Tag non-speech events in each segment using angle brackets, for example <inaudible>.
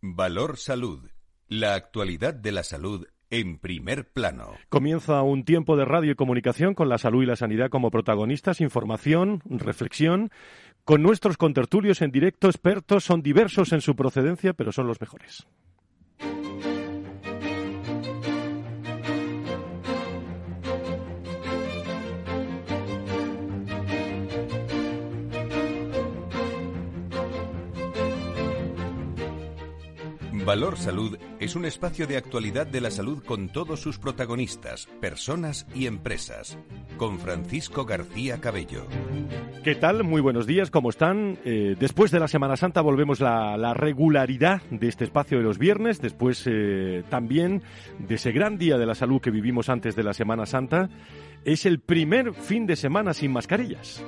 Valor Salud. La actualidad de la salud en primer plano. Comienza un tiempo de radio y comunicación con la salud y la sanidad como protagonistas, información, reflexión, con nuestros contertulios en directo, expertos, son diversos en su procedencia, pero son los mejores. Valor Salud es un espacio de actualidad de la salud con todos sus protagonistas, personas y empresas. Con Francisco García Cabello. ¿Qué tal? Muy buenos días, ¿cómo están? Eh, después de la Semana Santa volvemos la, la regularidad de este espacio de los viernes, después eh, también de ese gran día de la salud que vivimos antes de la Semana Santa. Es el primer fin de semana sin mascarillas.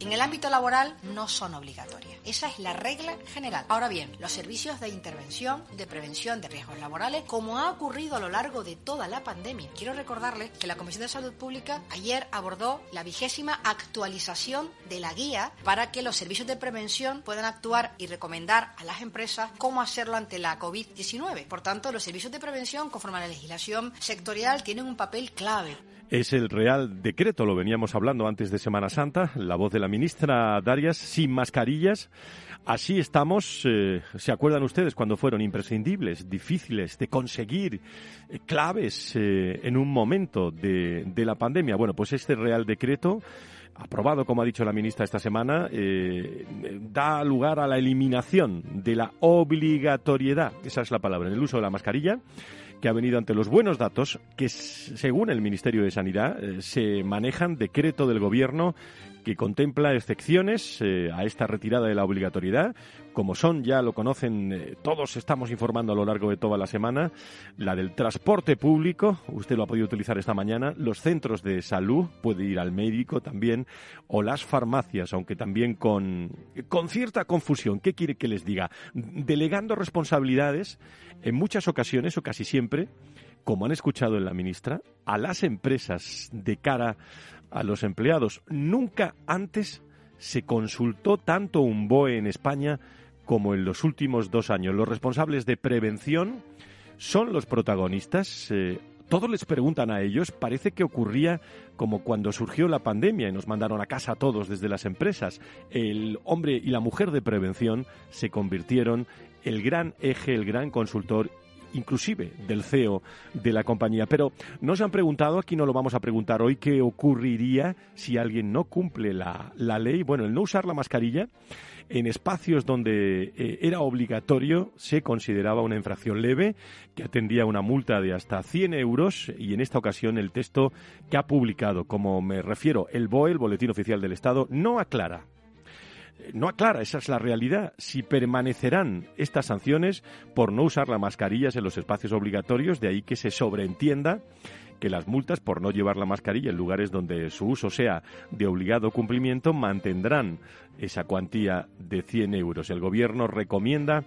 En el ámbito laboral no son obligatorias. Esa es la regla general. Ahora bien, los servicios de intervención, de prevención de riesgos laborales, como ha ocurrido a lo largo de toda la pandemia, quiero recordarles que la Comisión de Salud Pública ayer abordó la vigésima actualización de la guía para que los servicios de prevención puedan actuar y recomendar a las empresas cómo hacerlo ante la COVID-19. Por tanto, los servicios de prevención, conforme a la legislación sectorial, tienen un papel clave es el Real Decreto, lo veníamos hablando antes de Semana Santa, la voz de la ministra Darias, sin mascarillas. Así estamos, eh, ¿se acuerdan ustedes cuando fueron imprescindibles, difíciles de conseguir, eh, claves eh, en un momento de, de, la pandemia? Bueno, pues este Real Decreto, aprobado, como ha dicho la ministra esta semana, da lugar a la eliminación de la obligatoriedad, esa es la palabra, en el uso de la mascarilla que ha venido ante los buenos datos que, según el Ministerio de Sanidad, eh, se manejan decreto del Gobierno que contempla excepciones eh, a esta retirada de la obligatoriedad, como son, ya lo conocen, eh, todos estamos informando a lo largo de toda la semana, la del transporte público, usted lo ha podido utilizar esta mañana, los centros de salud, puede ir al médico también, o las farmacias, aunque también con, con cierta confusión. ¿Qué quiere que les diga? Delegando responsabilidades, en muchas ocasiones, o casi siempre, como han escuchado en la ministra, a las empresas de cara a los empleados. Nunca antes se consultó tanto un BOE en España como en los últimos dos años. Los responsables de prevención son los protagonistas. Eh, todos les preguntan a ellos. Parece que ocurría como cuando surgió la pandemia y nos mandaron a casa a todos desde las empresas. El hombre y la mujer de prevención se convirtieron el gran eje, el gran consultor inclusive del CEO de la compañía. Pero nos han preguntado, aquí no lo vamos a preguntar hoy, qué ocurriría si alguien no cumple la, la ley. Bueno, el no usar la mascarilla en espacios donde eh, era obligatorio se consideraba una infracción leve que atendía una multa de hasta 100 euros y en esta ocasión el texto que ha publicado, como me refiero, el BOE, el Boletín Oficial del Estado, no aclara no aclara, esa es la realidad, si permanecerán estas sanciones por no usar las mascarillas en los espacios obligatorios, de ahí que se sobreentienda que las multas por no llevar la mascarilla en lugares donde su uso sea de obligado cumplimiento mantendrán esa cuantía de 100 euros. El Gobierno recomienda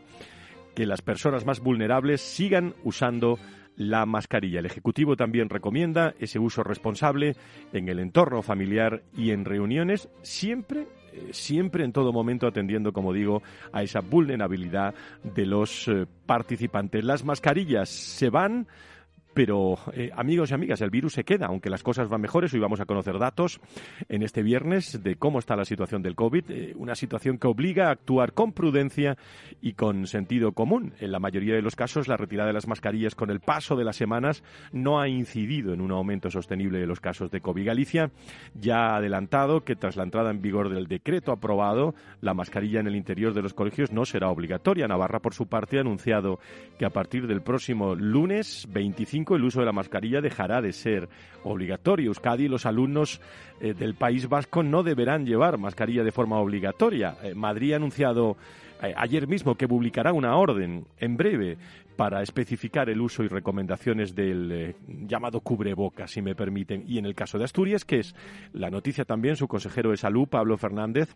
que las personas más vulnerables sigan usando la mascarilla. El Ejecutivo también recomienda ese uso responsable en el entorno familiar y en reuniones, siempre siempre en todo momento atendiendo, como digo, a esa vulnerabilidad de los eh, participantes. Las mascarillas se van pero, eh, amigos y amigas, el virus se queda, aunque las cosas van mejores. Hoy vamos a conocer datos en este viernes de cómo está la situación del COVID. Eh, una situación que obliga a actuar con prudencia y con sentido común. En la mayoría de los casos, la retirada de las mascarillas con el paso de las semanas no ha incidido en un aumento sostenible de los casos de COVID. Galicia ya ha adelantado que tras la entrada en vigor del decreto aprobado, la mascarilla en el interior de los colegios no será obligatoria. Navarra, por su parte, ha anunciado que a partir del próximo lunes 25 el uso de la mascarilla dejará de ser obligatorio. Euskadi y los alumnos eh, del País Vasco no deberán llevar mascarilla de forma obligatoria. Eh, Madrid ha anunciado eh, ayer mismo que publicará una orden en breve para especificar el uso y recomendaciones del llamado cubreboca, si me permiten. Y en el caso de Asturias, que es la noticia también, su consejero de salud, Pablo Fernández,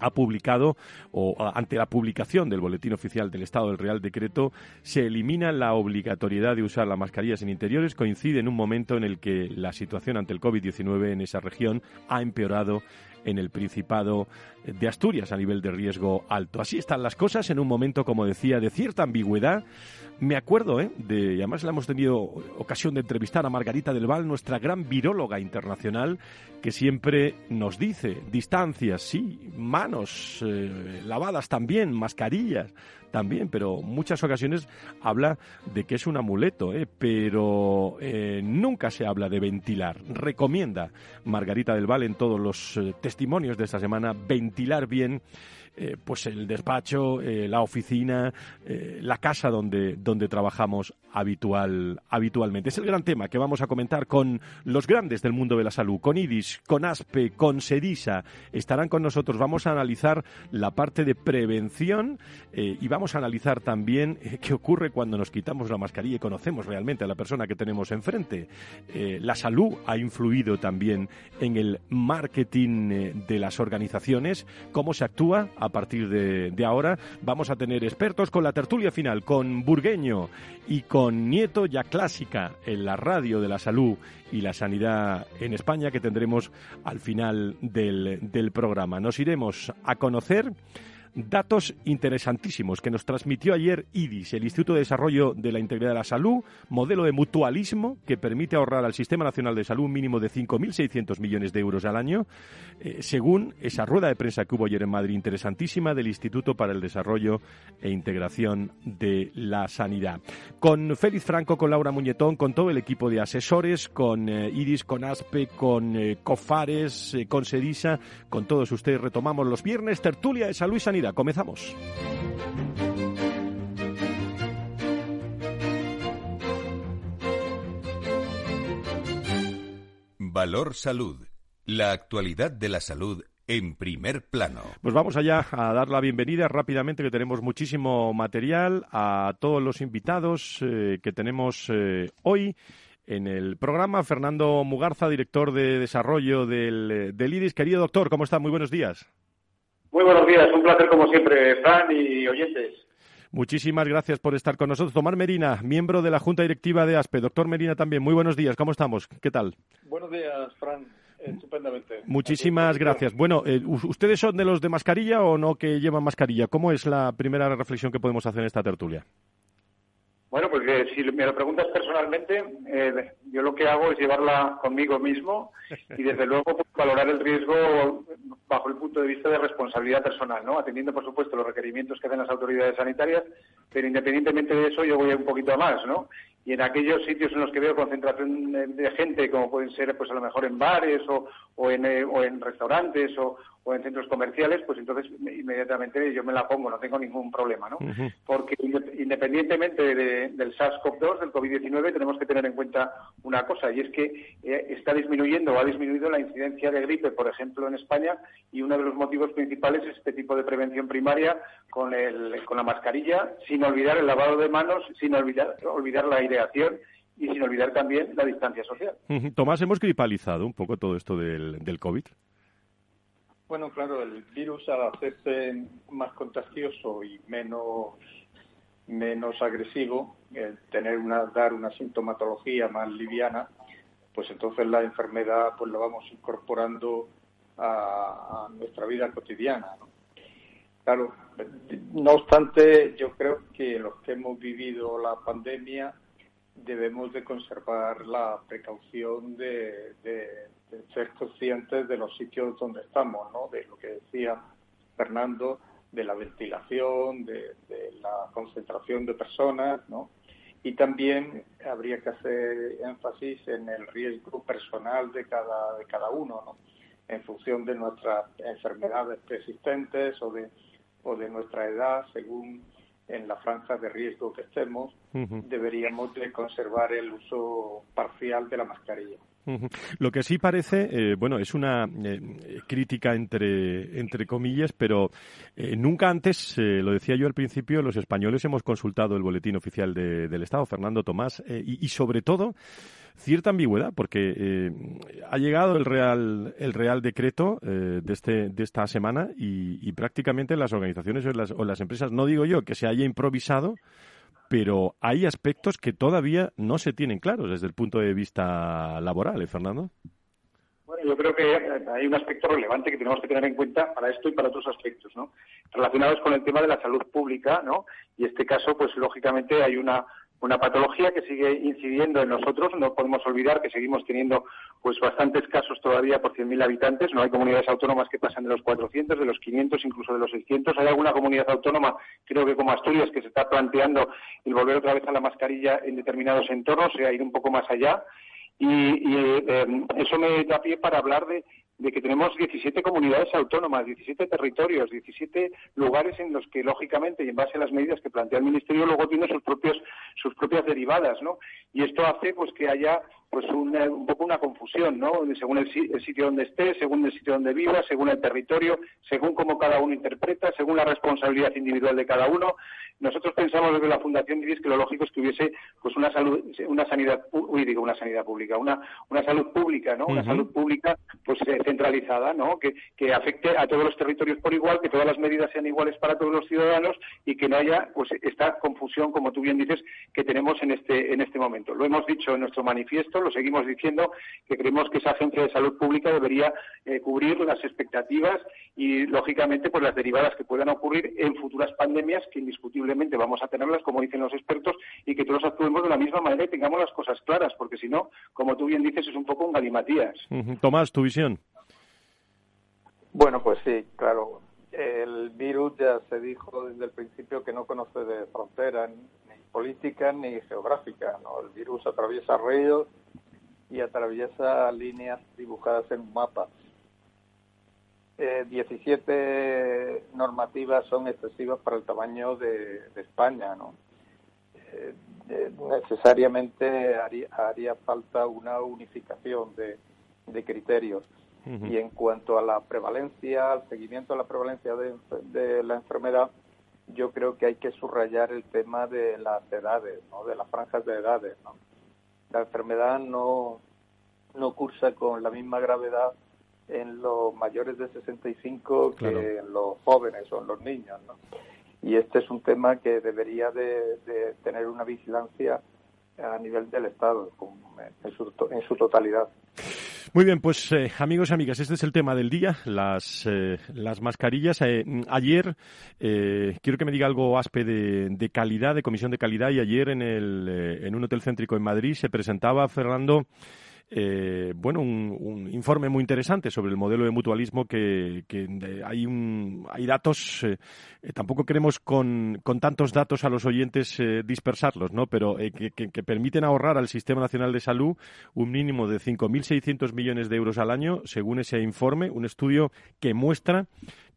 ha publicado, o ante la publicación del Boletín Oficial del Estado del Real Decreto, se elimina la obligatoriedad de usar las mascarillas en interiores. Coincide en un momento en el que la situación ante el COVID-19 en esa región ha empeorado en el Principado de Asturias a nivel de riesgo alto. Así están las cosas en un momento, como decía, de cierta ambigüedad. Me acuerdo, ¿eh? De, además le hemos tenido ocasión de entrevistar a Margarita del Val, nuestra gran viróloga internacional, que siempre nos dice distancias, sí, manos eh, lavadas también, mascarillas también, pero muchas ocasiones habla de que es un amuleto, ¿eh? pero eh, nunca se habla de ventilar. Recomienda Margarita del Val en todos los eh, testimonios de esta semana ventilar bien eh, pues el despacho, eh, la oficina, eh, la casa donde, donde trabajamos habitual, habitualmente. Es el gran tema que vamos a comentar con los grandes del mundo de la salud, con IDIS, con ASPE, con SEDISA. Estarán con nosotros. Vamos a analizar la parte de prevención y vamos a analizar también qué ocurre cuando nos quitamos la mascarilla y conocemos realmente a la persona que tenemos enfrente. la salud ha influido también en el marketing de las organizaciones, cómo se actúa partir de, ahora. Vamos a tener expertos con la tertulia final, con Burgueño y con Nieto, ya clásica en la radio de la salud y la sanidad en España, que tendremos al final del, del programa. Nos iremos a conocer datos interesantísimos que nos transmitió ayer IDIS, el Instituto de Desarrollo de la Integridad de la Salud, modelo de mutualismo que permite ahorrar al Sistema Nacional de Salud un mínimo de 5.600 millones de euros al año, eh, según esa rueda de prensa que hubo ayer en Madrid, interesantísima, del Instituto para el Desarrollo e Integración de la Sanidad. Con Félix Franco, con Laura Muñetón, con todo el equipo de asesores, con eh, IDIS, con ASPE, con eh, COFARES, con SEDISA, con todos ustedes retomamos los viernes tertulia de salud y sanidad Comenzamos. Valor Salud. La actualidad de la salud en primer plano. Pues vamos allá a dar la bienvenida rápidamente, que tenemos muchísimo material, a todos los invitados eh, que tenemos eh, hoy en el programa. Fernando Mugarza, director de desarrollo del, del IRIS. Querido doctor, ¿cómo está? Muy buenos días. Muy buenos días, un placer como siempre, Fran y oyentes. Muchísimas gracias por estar con nosotros. Tomás Merina, miembro de la Junta Directiva de ASPE. Doctor Merina también, muy buenos días, ¿cómo estamos? ¿Qué tal? Buenos días, Fran. Estupendamente. Muchísimas gracias. Bueno, eh, ¿ustedes son de los de mascarilla o no que llevan mascarilla? ¿Cómo es la primera reflexión que podemos hacer en esta tertulia? Bueno, pues eh, si me lo preguntas personalmente, eh, yo lo que hago es llevarla conmigo mismo y desde luego pues, valorar el riesgo bajo el punto de vista de responsabilidad personal, ¿no? Atendiendo, por supuesto, los requerimientos que hacen las autoridades sanitarias, pero independientemente de eso yo voy un poquito más, ¿no? Y en aquellos sitios en los que veo concentración de gente, como pueden ser, pues a lo mejor en bares o, o, en, eh, o en restaurantes o, o en centros comerciales, pues entonces inmediatamente yo me la pongo, no tengo ningún problema, ¿no? Porque independientemente del SARS-CoV-2, del COVID-19, tenemos que tener en cuenta una cosa, y es que eh, está disminuyendo o ha disminuido la incidencia de gripe, por ejemplo, en España, y uno de los motivos principales es este tipo de prevención primaria con, el, con la mascarilla, sin olvidar el lavado de manos, sin olvidar, olvidar la aireación y sin olvidar también la distancia social. Tomás, hemos gripalizado un poco todo esto del, del COVID. Bueno, claro, el virus al hacerse más contagioso y menos menos agresivo, tener una dar una sintomatología más liviana, pues entonces la enfermedad pues la vamos incorporando a, nuestra vida cotidiana. Claro, no obstante, yo creo que los que hemos vivido la pandemia debemos de conservar la precaución de, ser conscientes de los sitios donde estamos, ¿no? De lo que decía Fernando, de la ventilación, de, la concentración de personas, ¿no? Y también habría que hacer énfasis en el riesgo personal de cada, de cada uno, ¿no? En función de nuestras enfermedades persistentes o de, o de nuestra edad, según en la franja de riesgo que estemos, deberíamos de conservar el uso parcial de la mascarilla. Lo que sí parece, eh, bueno, es una eh, crítica entre, entre comillas, pero eh, nunca antes, lo decía yo al principio, los españoles hemos consultado el boletín oficial del Estado, Fernando Tomás, y, sobre todo cierta ambigüedad, porque ha llegado el Real, el real Decreto de, este, de esta semana y, prácticamente las organizaciones o las, o las empresas, no digo yo que se haya improvisado, pero hay aspectos que todavía no se tienen claros desde el punto de vista laboral, ¿eh, Fernando? Bueno, yo creo que hay un aspecto relevante que tenemos que tener en cuenta para esto y para otros aspectos, ¿no? Relacionados con el tema de la salud pública, ¿no? Y este caso, pues lógicamente hay una una patología que sigue incidiendo en nosotros. No podemos olvidar que seguimos teniendo pues bastantes casos todavía por 100.000 habitantes. No hay comunidades autónomas que pasan de los 400, de los 500, incluso de los 600. Hay alguna comunidad autónoma, creo que como Asturias, que se está planteando el volver otra vez a la mascarilla en determinados entornos, o sea, ir un poco más allá. Y, eh, eso me da pie para hablar de, de que tenemos 17 comunidades autónomas, 17 territorios, 17 lugares en los que, lógicamente, y en base a las medidas que plantea el Ministerio, luego tiene sus, propios, sus propias derivadas, ¿no? Y esto hace pues que haya pues un poco una confusión, ¿no? Según el, sitio donde esté, según el sitio donde viva, según el territorio, según cómo cada uno interpreta, según la responsabilidad individual de cada uno. Nosotros pensamos desde la Fundación que lo lógico es que hubiese pues una salud, una sanidad, uy, digo una sanidad pública, una, una salud pública, ¿no? Una salud pública pues eh, centralizada, ¿no? Que, que afecte a todos los territorios por igual, que todas las medidas sean iguales para todos los ciudadanos y que no haya pues esta confusión, como tú bien dices, que tenemos en este en este momento. Lo hemos dicho en nuestro manifiesto lo seguimos diciendo, que creemos que esa agencia de salud pública debería eh, cubrir las expectativas y, lógicamente, pues las derivadas que puedan ocurrir en futuras pandemias, que indiscutiblemente vamos a tenerlas, como dicen los expertos, y que todos actuemos de la misma manera y tengamos las cosas claras, porque si no, como tú bien dices, es un poco un galimatías. Tomás, tu visión. Bueno, pues sí, claro. El virus ya se dijo desde el principio que no conoce de frontera ni política ni geográfica. ¿no? El virus atraviesa ríos, y atraviesa líneas dibujadas en mapas. Eh, 17 normativas son excesivas para el tamaño de, España, ¿no? Eh, eh, necesariamente haría, falta una unificación de, criterios. Y en cuanto a la prevalencia, al seguimiento de la prevalencia de, de, la enfermedad, yo creo que hay que subrayar el tema de las edades, ¿no? de las franjas de edades. ¿no? la enfermedad no, no cursa con la misma gravedad en los mayores de 65 que en los jóvenes o en los niños. ¿no? Y este es un tema que debería de, tener una vigilancia a nivel del Estado en, su, en su totalidad. Muy bien, pues eh, amigos y amigas, este es el tema del día, las, eh, las mascarillas. Eh, ayer, quiero que me diga algo ASPE de, de, calidad, de comisión de calidad, y ayer en, el, en un hotel céntrico en Madrid se presentaba, Fernando, eh, bueno, un, informe muy interesante sobre el modelo de mutualismo que, hay, un, hay datos, eh, eh, tampoco queremos con, con, tantos datos a los oyentes dispersarlos, ¿no? pero que, que, permiten ahorrar al Sistema Nacional de Salud un mínimo de 5.600 millones de euros al año, según ese informe, un estudio que muestra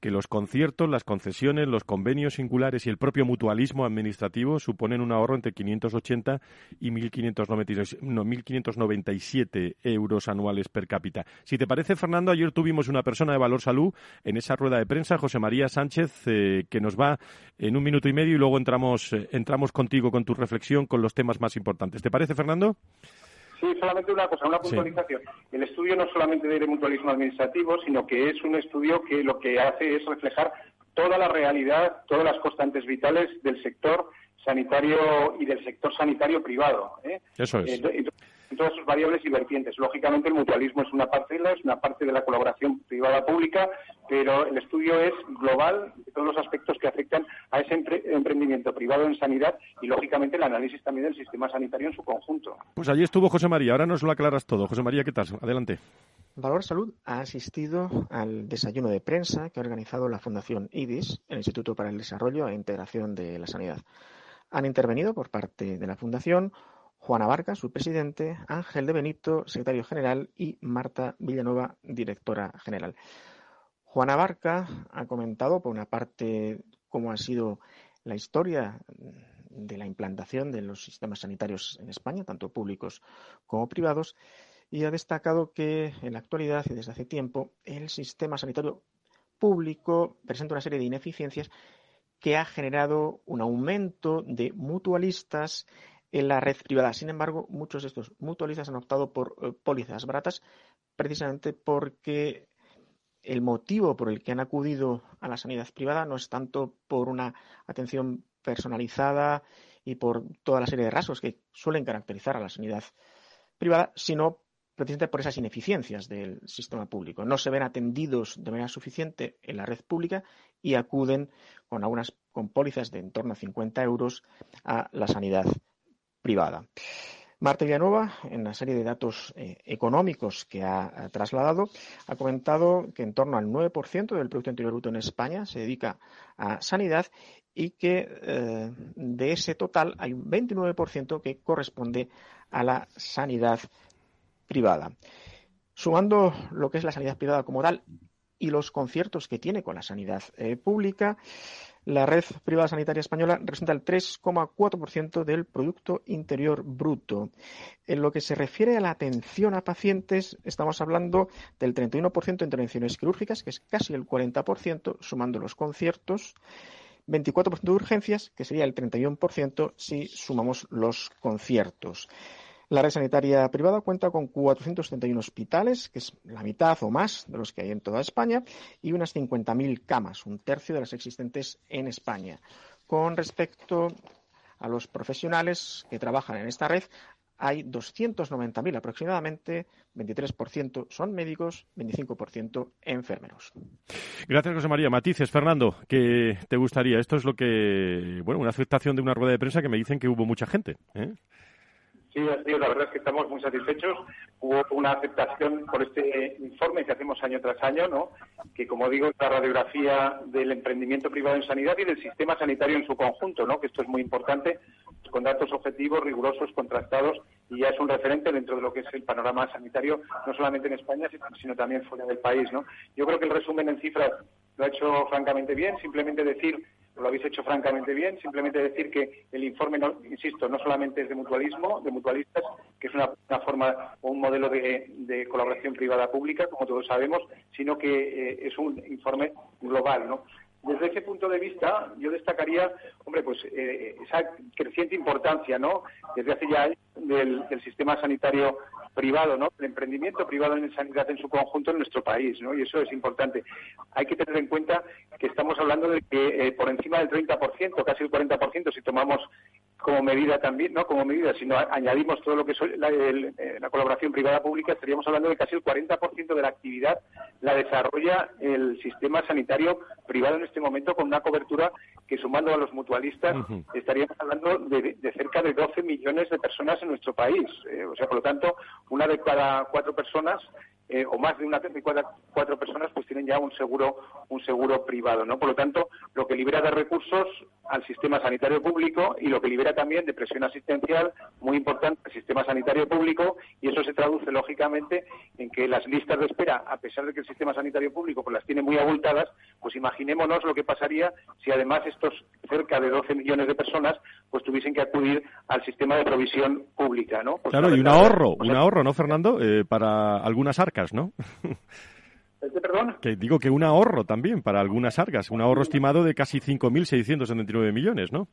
que los conciertos, las concesiones, los convenios singulares y el propio mutualismo administrativo suponen un ahorro entre 580 y 1.597 euros anuales per cápita. Si te parece, Fernando, ayer tuvimos una persona de Valor Salud en esa rueda de prensa, José María Sánchez, eh, que nos va en un minuto y medio y luego entramos, eh, entramos contigo con tu reflexión con los temas más importantes. ¿Te parece, Fernando? Sí, solamente una cosa, una puntualización. El estudio no solamente de mutualismo administrativo, sino que es un estudio que lo que hace es reflejar toda la realidad, todas las constantes vitales del sector sanitario y del sector sanitario privado. ¿eh? Eso es. Eh, en todas sus variables y vertientes. Lógicamente, el mutualismo es una parte de es una parte de la colaboración privada-pública, pero el estudio es global de todos los aspectos que afectan a ese emprendimiento privado en sanidad y, lógicamente, el análisis también del sistema sanitario en su conjunto. Pues allí estuvo José María. Ahora nos lo aclaras todo. José María, ¿qué tal? Adelante. Valor Salud ha asistido al desayuno de prensa que ha organizado la Fundación IDIS, el Instituto para el Desarrollo e Integración de la Sanidad. Han intervenido por parte de la Fundación Juana Barca, su presidente, Ángel de Benito, secretario general, y Marta Villanova, directora general. Juana Barca ha comentado, por una parte, cómo ha sido la historia de la implantación de los sistemas sanitarios en España, tanto públicos como privados, y ha destacado que en la actualidad y desde hace tiempo el sistema sanitario público presenta una serie de ineficiencias que ha generado un aumento de mutualistas en la red privada. Sin embargo, muchos de estos mutualistas han optado por eh, pólizas baratas precisamente porque el motivo por el que han acudido a la sanidad privada no es tanto por una atención personalizada y por toda la serie de rasgos que suelen caracterizar a la sanidad privada, sino precisamente por esas ineficiencias del sistema público. No se ven atendidos de manera suficiente en la red pública y acuden con algunas con pólizas de en torno a 50 euros a la sanidad privada. Marta Villanueva, en la serie de datos eh, económicos que ha, trasladado, ha comentado que en torno al 9% del Producto Interior Bruto en España se dedica a sanidad y que eh, de ese total hay un 29% que corresponde a la sanidad privada. Sumando lo que es la sanidad privada como tal y los conciertos que tiene con la sanidad eh, pública, la red privada sanitaria española representa el 3,4% del Producto Interior Bruto. En lo que se refiere a la atención a pacientes, estamos hablando del 31% de intervenciones quirúrgicas, que es casi el 40%, sumando los conciertos. 24% de urgencias, que sería el 31% si sumamos los conciertos. La red sanitaria privada cuenta con 471 hospitales, que es la mitad o más de los que hay en toda España, y unas 50.000 camas, un tercio de las existentes en España. Con respecto a los profesionales que trabajan en esta red, hay 290.000 aproximadamente, 23% son médicos, 25% enfermeros. Gracias, José María. Matices, Fernando, ¿qué te gustaría? Esto es lo que, bueno, una aceptación de una rueda de prensa que me dicen que hubo mucha gente. ¿eh? Sí, la verdad es que estamos muy satisfechos. Hubo una aceptación por este informe que hacemos año tras año, ¿no? que como digo es la radiografía del emprendimiento privado en sanidad y del sistema sanitario en su conjunto, ¿no? que esto es muy importante, con datos objetivos, rigurosos, contrastados y ya es un referente dentro de lo que es el panorama sanitario, no solamente en España, sino también fuera del país. ¿no? Yo creo que el resumen en cifras lo ha hecho francamente bien, simplemente decir lo habéis hecho francamente bien. Simplemente decir que el informe, no, insisto, no solamente es de mutualismo, de mutualistas, que es una, forma o un modelo de, colaboración privada-pública, como todos sabemos, sino que eh, es un informe global, ¿no? Desde ese punto de vista, yo destacaría, hombre, pues eh, esa creciente importancia, ¿no? Desde hace ya años del, sistema sanitario privado, ¿no? El emprendimiento privado en sanidad en su conjunto en nuestro país, ¿no? Y eso es importante. Hay que tener en cuenta que estamos hablando de que eh, por encima del 30%, casi el 40%, si tomamos como medida también, no como medida, sino añadimos todo lo que es la, eh, la colaboración privada-pública, estaríamos hablando de casi el 40% de la actividad la desarrolla el sistema sanitario privado en este momento con una cobertura que sumando a los mutualistas estaríamos hablando de, cerca de 12 millones de personas en nuestro país. Eh, o sea, por lo tanto, una de cada cuatro personas eh, o más de una de cuatro personas pues tienen ya un seguro un seguro privado no por lo tanto lo que libera de recursos al sistema sanitario público y lo que libera también de presión asistencial muy importante al sistema sanitario público y eso se traduce lógicamente en que las listas de espera a pesar de que el sistema sanitario público pues las tiene muy abultadas pues imaginémonos lo que pasaría si además estos cerca de 12 millones de personas pues tuviesen que acudir al sistema de provisión pública no pues claro y un ahorro un ahorro no Fernando eh, para algunas arcas ¿no? perdón? Que digo que un ahorro también para algunas arcas, un ahorro estimado de casi 5.679 millones, ¿no?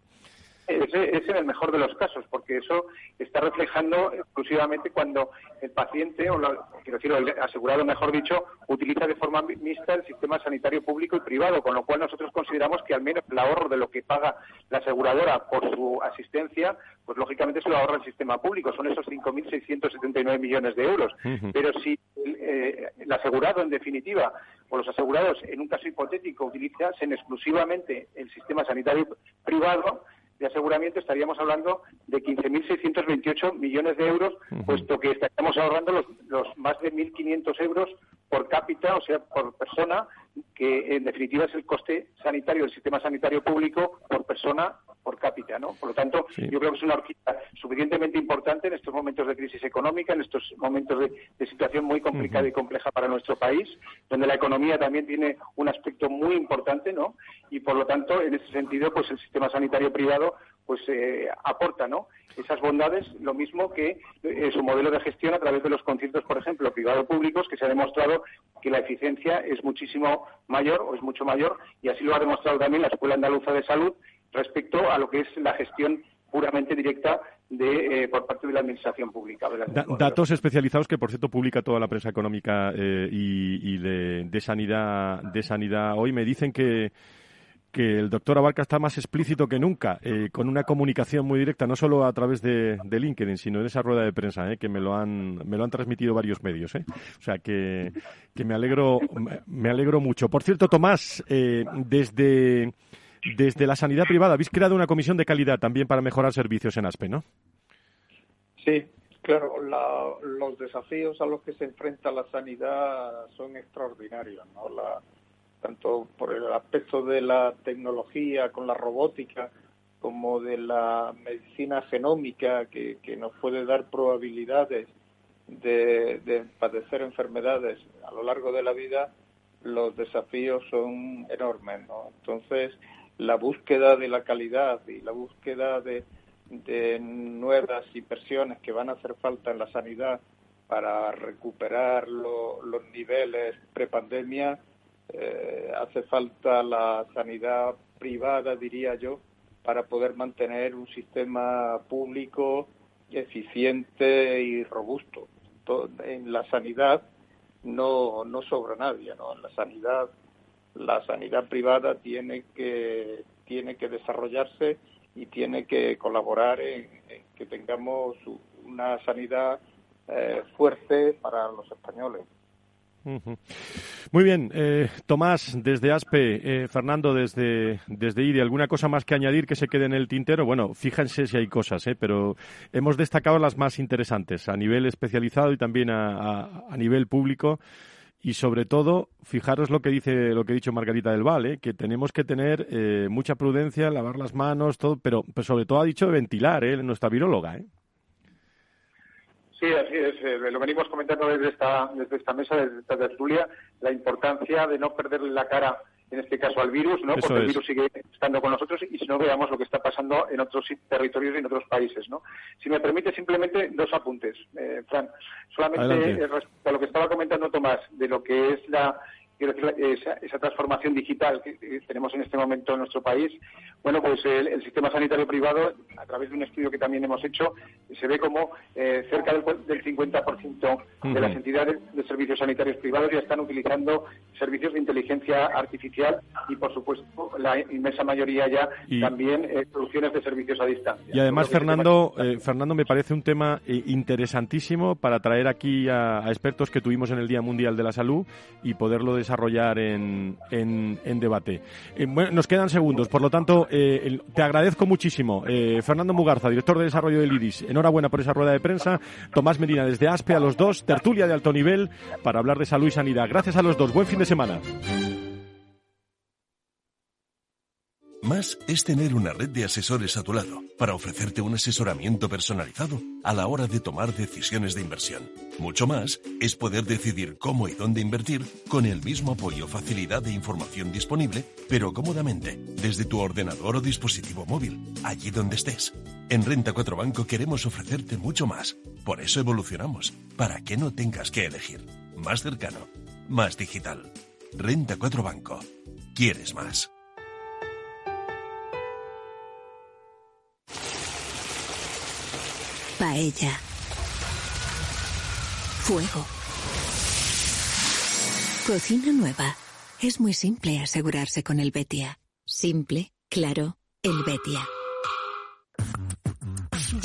Ese es en el mejor de los casos, porque eso está reflejando exclusivamente cuando el paciente, o quiero decir, el asegurado, mejor dicho, utiliza de forma mixta el sistema sanitario público y privado, con lo cual nosotros consideramos que al menos el ahorro de lo que paga la aseguradora por su asistencia, pues lógicamente se lo ahorra el sistema público, son esos 5.679 millones de euros. Pero si eh, el asegurado, en definitiva, o los asegurados, en un caso hipotético, utilizasen exclusivamente el sistema sanitario privado, de aseguramiento estaríamos hablando de 15.628 millones de euros, puesto que estaríamos ahorrando los, los más de 1.500 euros por cápita, o sea, por persona, que en definitiva es el coste sanitario del sistema sanitario público por persona por cápita, ¿no? Por lo tanto, yo creo que es una horquilla suficientemente importante en estos momentos de crisis económica, en estos momentos de, situación muy complicada y compleja para nuestro país, donde la economía también tiene un aspecto muy importante, ¿no? Y por lo tanto, en ese sentido, pues el sistema sanitario privado pues eh, aporta ¿no? esas bondades, lo mismo que eh, su modelo de gestión a través de los conciertos, por ejemplo, privado-públicos, que se ha demostrado que la eficiencia es muchísimo mayor o es mucho mayor, y así lo ha demostrado también la Escuela Andaluza de Salud respecto a lo que es la gestión puramente directa de, eh, por parte de la administración pública. datos especializados que, por cierto, publica toda la prensa económica y, de, sanidad de sanidad hoy me dicen que que el doctor Abarca está más explícito que nunca, eh, con una comunicación muy directa, no solo a través de, LinkedIn, sino en esa rueda de prensa, eh, que me lo han me lo han transmitido varios medios. Eh. O sea que, que me alegro me alegro mucho. Por cierto, Tomás, eh, desde desde la sanidad privada habéis creado una comisión de calidad también para mejorar servicios en ASPE, ¿no? Sí, claro. los desafíos a los que se enfrenta la sanidad son extraordinarios, ¿no? La, tanto por el aspecto de la tecnología con la robótica como de la medicina genómica que, nos puede dar probabilidades de, padecer enfermedades a lo largo de la vida, los desafíos son enormes. ¿no? Entonces, la búsqueda de la calidad y la búsqueda de, nuevas inversiones que van a hacer falta en la sanidad para recuperar los niveles prepandemia eh, hace falta la sanidad privada, diría yo, para poder mantener un sistema público eficiente y robusto. En la sanidad no, no sobra nadie, ¿no? En la sanidad, la sanidad privada tiene que, tiene que desarrollarse y tiene que colaborar en, que tengamos una sanidad eh, fuerte para los españoles. Muy bien, eh, Tomás desde ASPE, eh, Fernando desde, desde IDI, ¿alguna cosa más que añadir que se quede en el tintero? Bueno, fíjense si hay cosas, eh, pero hemos destacado las más interesantes a nivel especializado y también a, nivel público. Y sobre todo, fijaros lo que dice, lo que ha dicho Margarita del Val, que tenemos que tener mucha prudencia, lavar las manos, todo, pero, pero sobre todo ha dicho ventilar, nuestra viróloga. ¿eh? Sí, así es. Eh, lo venimos comentando desde esta, desde esta mesa, desde esta tertulia, la importancia de no perderle la cara, en este caso al virus, ¿no? Porque el virus sigue estando con nosotros y si no veamos lo que está pasando en otros territorios y en otros países, ¿no? Si me permite simplemente dos apuntes, eh, Fran. Solamente respecto a lo que estaba comentando Tomás, de lo que es la quiero decir, esa, transformación digital que, tenemos en este momento en nuestro país, bueno, pues el, sistema sanitario privado, a través de un estudio que también hemos hecho, se ve como eh, cerca del, del 50% de las entidades de servicios sanitarios privados ya están utilizando servicios de inteligencia artificial y, por supuesto, la inmensa mayoría ya también eh, soluciones de servicios a distancia. Y además, Fernando, eh, Fernando, me parece un tema interesantísimo para traer aquí a, a, expertos que tuvimos en el Día Mundial de la Salud y poderlo desarrollar en, en, debate. bueno, nos quedan segundos, por lo tanto, eh, te agradezco muchísimo. Eh, Fernando Mugarza, director de desarrollo del IRIS, enhorabuena por esa rueda de prensa. Tomás Medina desde ASPE a los dos, tertulia de alto nivel para hablar de salud y sanidad. Gracias a los dos, buen fin de semana. Más es tener una red de asesores a tu lado para ofrecerte un asesoramiento personalizado a la hora de tomar decisiones de inversión. Mucho más es poder decidir cómo y dónde invertir con el mismo apoyo, facilidad e información disponible, pero cómodamente, desde tu ordenador o dispositivo móvil, allí donde estés. En Renta 4 Banco queremos ofrecerte mucho más. Por eso evolucionamos, para que no tengas que elegir. Más cercano, más digital. Renta 4 Banco. ¿Quieres más? Paella. Fuego. Cocina nueva. Es muy simple asegurarse con el Betia. Simple, claro, el Betia.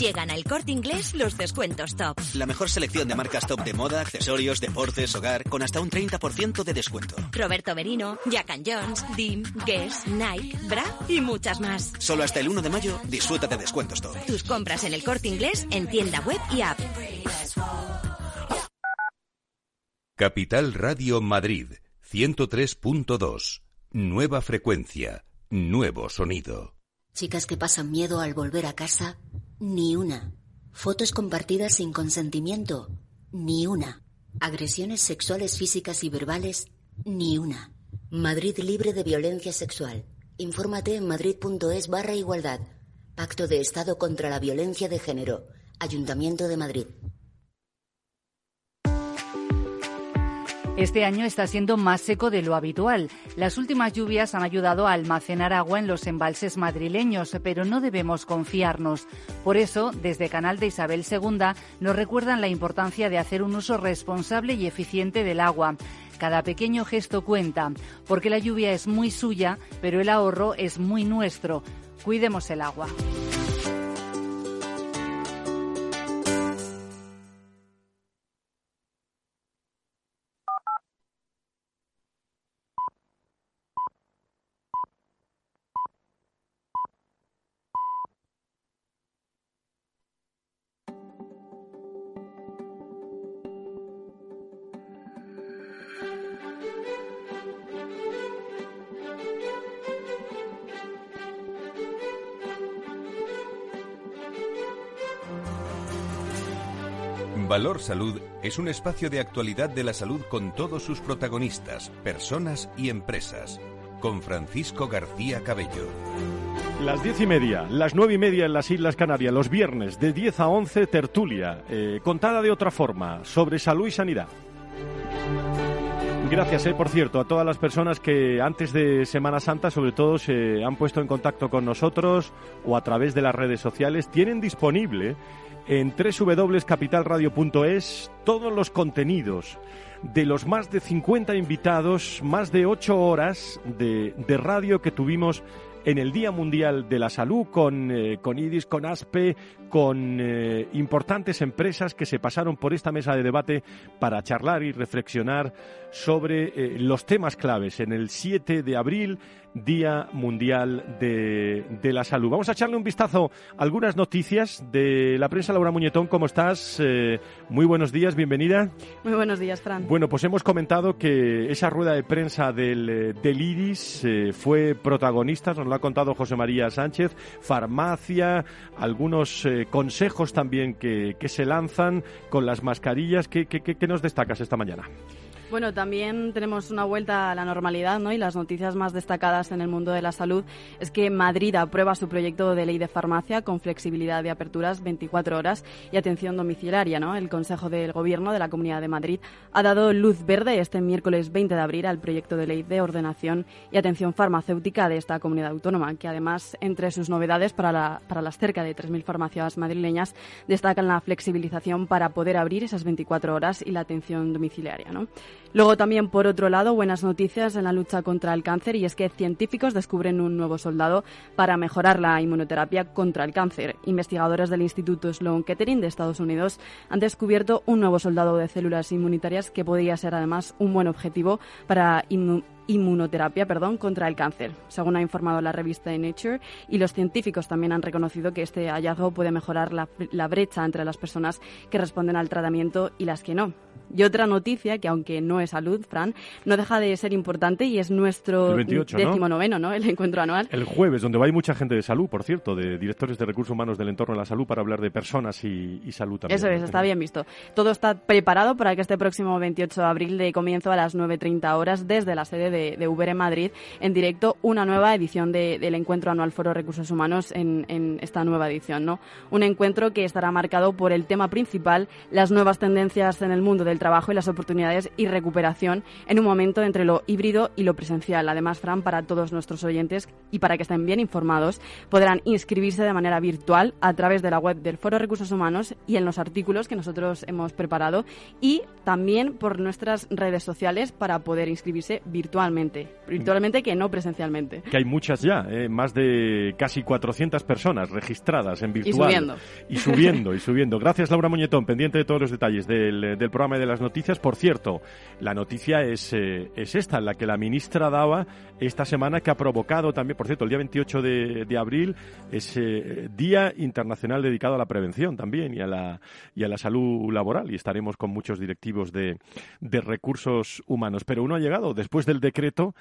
Llegan al corte inglés los descuentos top. La mejor selección de marcas top de moda, accesorios, deportes, hogar, con hasta un 30% de descuento. Roberto Merino, Jack Jones, Dim, Guess, Nike, Bra y muchas más. Solo hasta el 1 de mayo disfruta de descuentos top. Tus compras en el corte inglés en tienda web y app. Capital Radio Madrid, 103.2. Nueva frecuencia, nuevo sonido. Chicas que pasan miedo al volver a casa ni una. Fotos compartidas sin consentimiento. Ni una. Agresiones sexuales físicas y verbales. Ni una. Madrid libre de violencia sexual. Infórmate en madrid.es barra igualdad. Pacto de Estado contra la Violencia de Género. Ayuntamiento de Madrid. Este año está siendo más seco de lo habitual. Las últimas lluvias han ayudado a almacenar agua en los embalses madrileños, pero no debemos confiarnos. Por eso, desde Canal de Isabel II nos recuerdan la importancia de hacer un uso responsable y eficiente del agua. Cada pequeño gesto cuenta, porque la lluvia es muy suya, pero el ahorro es muy nuestro. Cuidemos el agua. Valor Salud es un espacio de actualidad de la salud con todos sus protagonistas, personas y empresas. Con Francisco García Cabello. Las diez y media, las nueve y media en las Islas Canarias, los viernes de 10 a 11, tertulia, eh, contada de otra forma, sobre salud y sanidad. Gracias, eh, por cierto, a todas las personas que antes de Semana Santa, sobre todo, se han puesto en contacto con nosotros o a través de las redes sociales. Tienen disponible en www.capitalradio.es todos los contenidos de los más de 50 invitados, más de 8 horas de, de radio que tuvimos en el Día Mundial de la Salud con, eh, con IDIS, con ASPE, con eh, importantes empresas que se pasaron por esta mesa de debate para charlar y reflexionar sobre eh, los temas claves en el 7 de abril Día Mundial de, de, la Salud. Vamos a echarle un vistazo a algunas noticias de la prensa. Laura Muñetón, ¿cómo estás? Eh, muy buenos días, bienvenida. Muy buenos días, Fran. Bueno, pues hemos comentado que esa rueda de prensa del, eh, del IRIS eh, fue protagonista, nos lo ha contado José María Sánchez, farmacia, algunos eh, consejos también que, que, se lanzan con las mascarillas. ¿Qué, qué, qué nos destacas esta mañana? Bueno, también tenemos una vuelta a la normalidad, ¿no? Y las noticias más destacadas en el mundo de la salud es que Madrid aprueba su proyecto de ley de farmacia con flexibilidad de aperturas 24 horas y atención domiciliaria, ¿no? El Consejo del Gobierno de la Comunidad de Madrid ha dado luz verde este miércoles 20 de abril al proyecto de ley de ordenación y atención farmacéutica de esta comunidad autónoma, que además, entre sus novedades para, la, para las cerca de 3.000 farmacias madrileñas, destacan la flexibilización para poder abrir esas 24 horas y la atención domiciliaria, ¿no? Luego también, por otro lado, buenas noticias en la lucha contra el cáncer y es que científicos descubren un nuevo soldado para mejorar la inmunoterapia contra el cáncer. Investigadores del Instituto Sloan Kettering de Estados Unidos han descubierto un nuevo soldado de células inmunitarias que podría ser además un buen objetivo para inmunoterapia perdón, contra el cáncer, según ha informado la revista Nature, y los científicos también han reconocido que este hallazgo puede mejorar la, la brecha entre las personas que responden al tratamiento y las que no. Y otra noticia, que aunque no es salud, Fran, no deja de ser importante y es nuestro 28, décimo noveno, ¿no? El encuentro anual. El jueves, donde va mucha gente de salud, por cierto, de directores de recursos humanos del entorno de la salud para hablar de personas y, y salud también. Eso es, está bien visto. Todo está preparado para que este próximo 28 de abril de comienzo a las 9.30 horas desde la sede de, de, Uber en Madrid, en directo, una nueva edición de, del encuentro anual Foro Recursos Humanos en, en esta nueva edición, ¿no? Un encuentro que estará marcado por el tema principal, las nuevas tendencias en el mundo del trabajo y las oportunidades y recuperación en un momento entre lo híbrido y lo presencial. Además, Fran, para todos nuestros oyentes y para que estén bien informados, podrán inscribirse de manera virtual a través de la web del Foro Recursos Humanos y en los artículos que nosotros hemos preparado y también por nuestras redes sociales para poder inscribirse virtualmente. Virtualmente que no presencialmente. Que hay muchas ya, eh, más de casi 400 personas registradas en virtual. Y subiendo. Y subiendo, <laughs> y subiendo. Gracias, Laura Muñetón, pendiente de todos los detalles del, del programa de las noticias. Por cierto, la noticia es, eh, es esta, la que la ministra daba esta semana, que ha provocado también, por cierto, el día 28 de, de abril es eh, Día Internacional dedicado a la prevención también y a la, y a la salud laboral. Y estaremos con muchos directivos de, de recursos humanos. Pero uno ha llegado después del decreto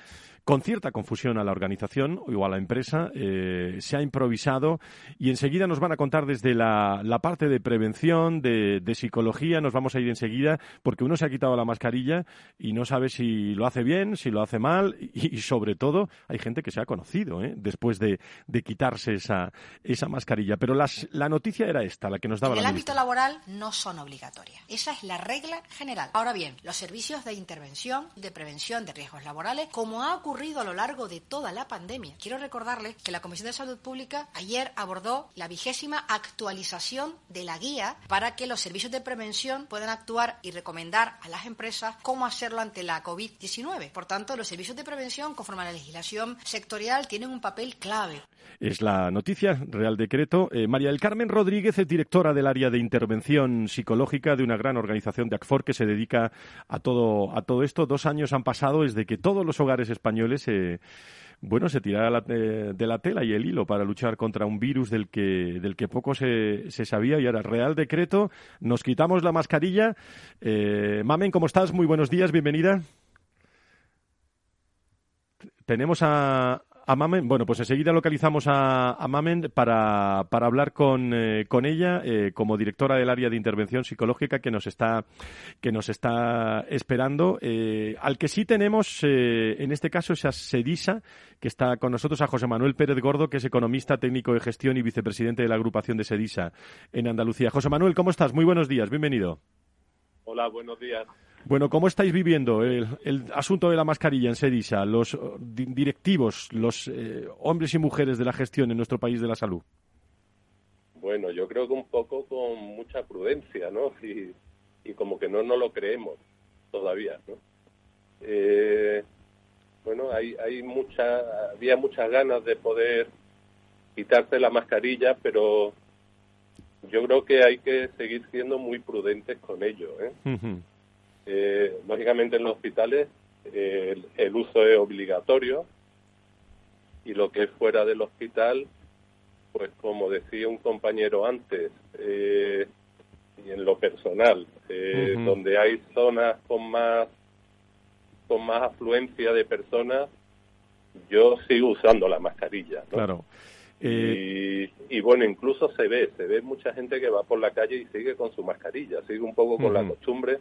con cierta confusión a la organización o a la empresa. Eh, se ha improvisado y enseguida nos van a contar desde la, parte de prevención, de, psicología, nos vamos a ir enseguida porque uno se ha quitado la mascarilla y no sabe si lo hace bien, si lo hace mal y, sobre todo hay gente que se ha conocido ¿eh? después de, quitarse esa, esa mascarilla. Pero la noticia era esta, la que nos daba en la el ámbito laboral no son obligatorias. Esa es la regla general. Ahora bien, los servicios de intervención, de prevención de riesgos laborales, como ha ocurrido a lo largo de toda la pandemia. Quiero recordarles que la Comisión de Salud Pública ayer abordó la vigésima actualización de la guía para que los servicios de prevención puedan actuar y recomendar a las empresas cómo hacerlo ante la COVID-19. Por tanto, los servicios de prevención, conforme a la legislación sectorial, tienen un papel clave. Es la noticia, Real Decreto. Eh, María del Carmen Rodríguez es directora del área de intervención psicológica de una gran organización de ACFOR que se dedica a todo, a todo esto. Dos años han pasado desde que todos los hogares españoles se, bueno, se tirara eh, de la tela y el hilo para luchar contra un virus del que, del que poco se, se sabía y ahora Real Decreto. Nos quitamos la mascarilla. Eh, Mamen, ¿cómo estás? Muy buenos días, bienvenida. Tenemos a, a Mamen, bueno, pues enseguida localizamos a, Mamen para, para hablar con, eh, con ella eh, como directora del área de intervención psicológica que nos está, que nos está esperando. Eh, al que sí tenemos, en este caso, es a Sedisa, que está con nosotros, a José Manuel Pérez Gordo, que es economista técnico de gestión y vicepresidente de la agrupación de Sedisa en Andalucía. José Manuel, ¿cómo estás? Muy buenos días, bienvenido. Hola, buenos días. Bueno, ¿cómo estáis viviendo el, asunto de la mascarilla en Sedisa, los directivos, los eh, hombres y mujeres de la gestión en nuestro país de la salud? Bueno, yo creo que un poco con mucha prudencia, ¿no? <laughs> Y, como que no nos lo creemos todavía, ¿no? Eh, bueno, hay, hay mucha, había muchas ganas de poder quitarse la mascarilla, pero yo creo que hay que seguir siendo muy prudentes con ello, ¿eh? Eh, lógicamente en los hospitales eh, el, uso es obligatorio y lo que es fuera del hospital, pues como decía un compañero antes, eh, y en lo personal, donde hay zonas con más con más afluencia de personas, yo sigo usando la mascarilla. Claro. Y, y, bueno, incluso se ve, se ve mucha gente que va por la calle y sigue con su mascarilla, sigue un poco con la costumbre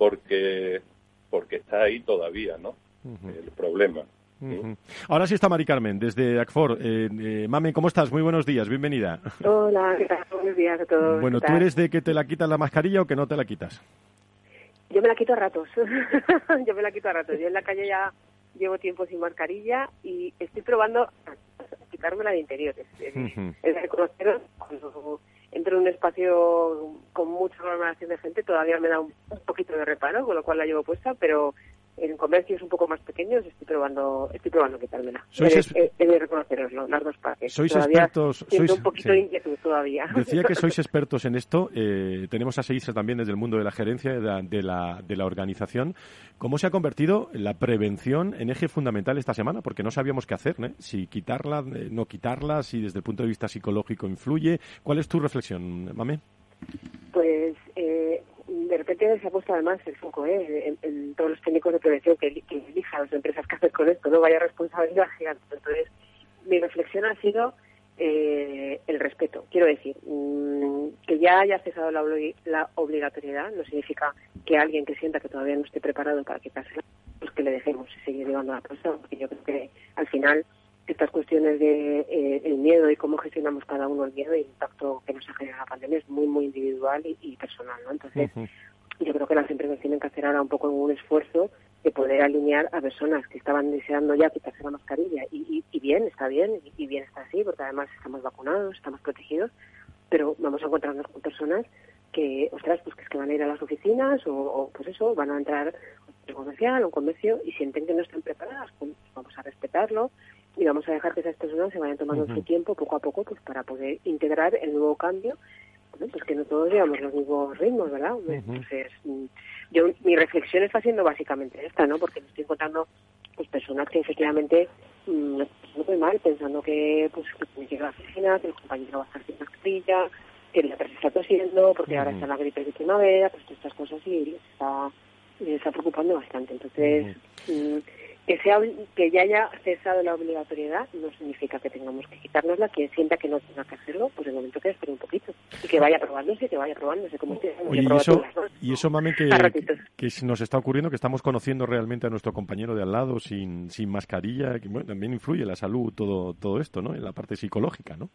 porque, porque está ahí todavía, ¿no? El problema. Ahora sí está Mari Carmen, desde ACFOR. Eh, eh, Mame, ¿cómo estás? Muy buenos días, bienvenida. Hola, Buenos días a todos. Bueno, ¿tú eres de que te la quitas la mascarilla o que no te la quitas? Yo me la quito a ratos. <laughs> Yo me la quito a ratos. Yo en la calle ya llevo tiempo sin mascarilla y estoy probando quitármela de interiores. Es, es reconocer cuando entro en un espacio con mucha aglomeración de gente, todavía me da un, poquito de reparo, con lo cual la llevo puesta, pero en comercios un poco más pequeños estoy probando estoy probando quitármela. Sois he, de reconoceroslo, las dos partes. Sois expertos. Sois, un poquito de inquietud todavía. Decía que sois <laughs> expertos en esto. Eh, tenemos a Seisa también desde el mundo de la gerencia de la, de la, de la organización. ¿Cómo se ha convertido la prevención en eje fundamental esta semana? Porque no sabíamos qué hacer, ¿eh? Si quitarla, eh, no quitarla, si desde el punto de vista psicológico influye. ¿Cuál es tu reflexión, Mame? Pues eh, de repente se ha puesto además el foco ¿eh? en, todos los técnicos de prevención que, que elijan las empresas que hacen con esto, no vaya responsabilidad gigante. Entonces, mi reflexión ha sido eh, el respeto. Quiero decir, mm, que ya haya cesado la, obligatoriedad no significa que alguien que sienta que todavía no esté preparado para quitársela, pues que le dejemos seguir llevando la persona, porque yo creo que al final estas cuestiones de eh, el miedo y cómo gestionamos cada uno el miedo y el impacto que nos ha generado la pandemia es muy muy individual y, personal no entonces yo creo que las empresas tienen que hacer ahora un poco un esfuerzo de poder alinear a personas que estaban deseando ya quitarse la mascarilla. Y, bien está bien y, bien está así porque además estamos vacunados estamos protegidos pero vamos a encontrarnos con personas que ostras pues que es que van a ir a las oficinas o, pues eso van a entrar comercial un comercio y sienten que no están preparadas pues vamos a respetarlo y vamos a dejar que esas personas se vayan tomando su tiempo poco a poco pues para poder integrar el nuevo cambio. Pues que no todos llevamos los mismos ritmos verdad entonces mm, yo mi reflexión está siendo básicamente esta no porque me estoy encontrando pues personas que efectivamente mmm, no muy mal pensando que pues que llega a la oficina que el compañero va a estar sin mascarilla que la empresa está tosiendo porque ahora está la gripe de primavera pues todas estas cosas y les está les está preocupando bastante. Entonces que, sea, que ya haya cesado la obligatoriedad no significa que tengamos que quitárnosla. Quien sienta que no tenga que hacerlo, pues el momento que espere un poquito. Y que vaya probándose, que vaya probándose como usted. Oye, y, eso, y eso, mami, que, que, nos está ocurriendo, que estamos conociendo realmente a nuestro compañero de al lado sin, sin mascarilla, que bueno, también influye la salud, todo, todo esto, ¿no? En la parte psicológica, ¿no?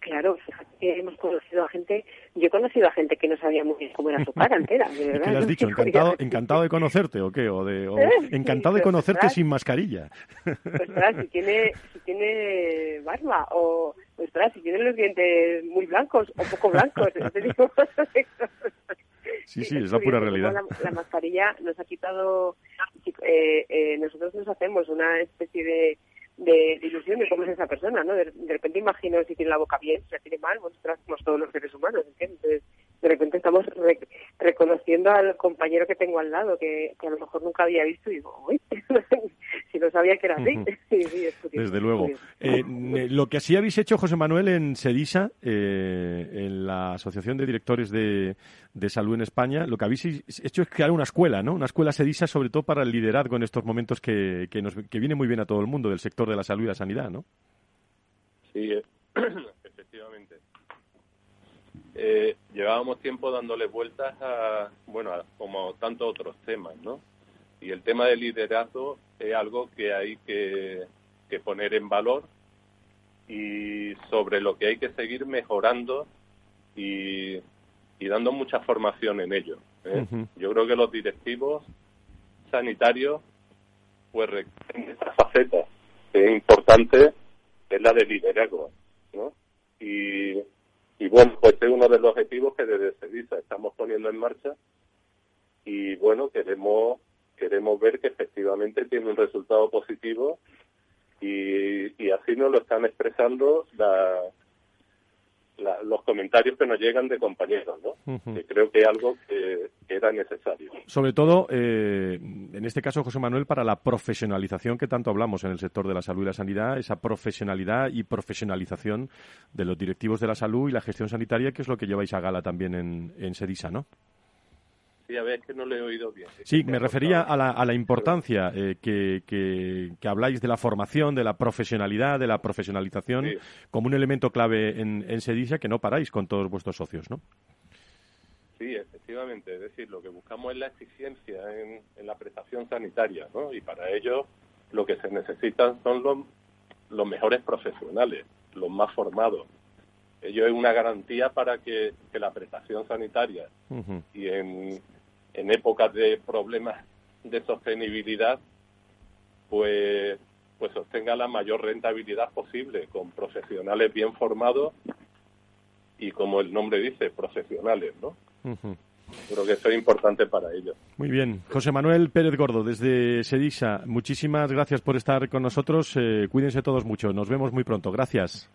Claro, hemos conocido a gente, yo he conocido a gente que no sabía muy bien cómo era su cara entera, de <laughs> verdad. ¿Qué le has dicho? ¿Encantado, encantado de conocerte o qué? O de, <laughs> encantado de conocerte sin mascarilla. Ostras, si tiene, si tiene barba o, ostras, si tiene los dientes muy blancos o poco blancos. <laughs> sí, sí, es la pura realidad. La, mascarilla nos ha quitado, eh, eh, nosotros nos hacemos una especie de de, ilusión de cómo es esa persona, ¿no? De, repente imagino si tiene la boca bien, si la tiene mal, bueno, todos los seres humanos, ¿entiendes? De repente estamos reconociendo al compañero que tengo al lado, que, a lo mejor nunca había visto, y digo, uy, <laughs> si no sabía que era así. <laughs> Desde luego. Eh, lo que así habéis hecho, José Manuel, en SEDISA, eh, en la Asociación de Directores de, Salud en España, lo que habéis hecho es crear una escuela, ¿no? Una escuela SEDISA, sobre todo para el liderazgo en estos momentos que, que, nos, que viene muy bien a todo el mundo del sector de la salud y la sanidad, ¿no? Sí, eh. <clears throat> Eh, llevábamos tiempo dándole vueltas a, bueno, como tantos otros temas, ¿no? Y el tema del liderazgo es algo que hay que, poner en valor y sobre lo que hay que seguir mejorando y, dando mucha formación en ello. ¿eh? Yo creo que los directivos sanitarios, pues en esta faceta es importante, es la de liderazgo, ¿no? Y y bueno, pues es uno de los objetivos que desde CEDISA estamos poniendo en marcha. Y bueno, queremos queremos ver que efectivamente tiene un resultado positivo y, y así nos lo están expresando la, los comentarios que nos llegan de compañeros, ¿no? Que creo que es algo que, era necesario. Sobre todo, eh, en este caso, José Manuel, para la profesionalización que tanto hablamos en el sector de la salud y la sanidad, esa profesionalidad y profesionalización de los directivos de la salud y la gestión sanitaria, que es lo que lleváis a gala también en, en SEDISA, ¿no? Sí, a ver, que no le he oído bien. Sí, me refería a la, a la importancia eh, que, que, habláis de la formación, de la profesionalidad, de la profesionalización, como un elemento clave en, en Sedisa que no paráis con todos vuestros socios, ¿no? Sí, efectivamente. Es decir, lo que buscamos es la eficiencia en, la prestación sanitaria, ¿no? Y para ello lo que se necesitan son los, los mejores profesionales, los más formados. Ello es una garantía para que, la prestación sanitaria y en en épocas de problemas de sostenibilidad, pues, pues obtenga la mayor rentabilidad posible con profesionales bien formados y como el nombre dice, profesionales, ¿no? Creo que eso es importante para ellos. Muy bien. José Manuel Pérez Gordo, desde Sedisa, muchísimas gracias por estar con nosotros. Eh, cuídense todos mucho. Nos vemos muy pronto. Gracias.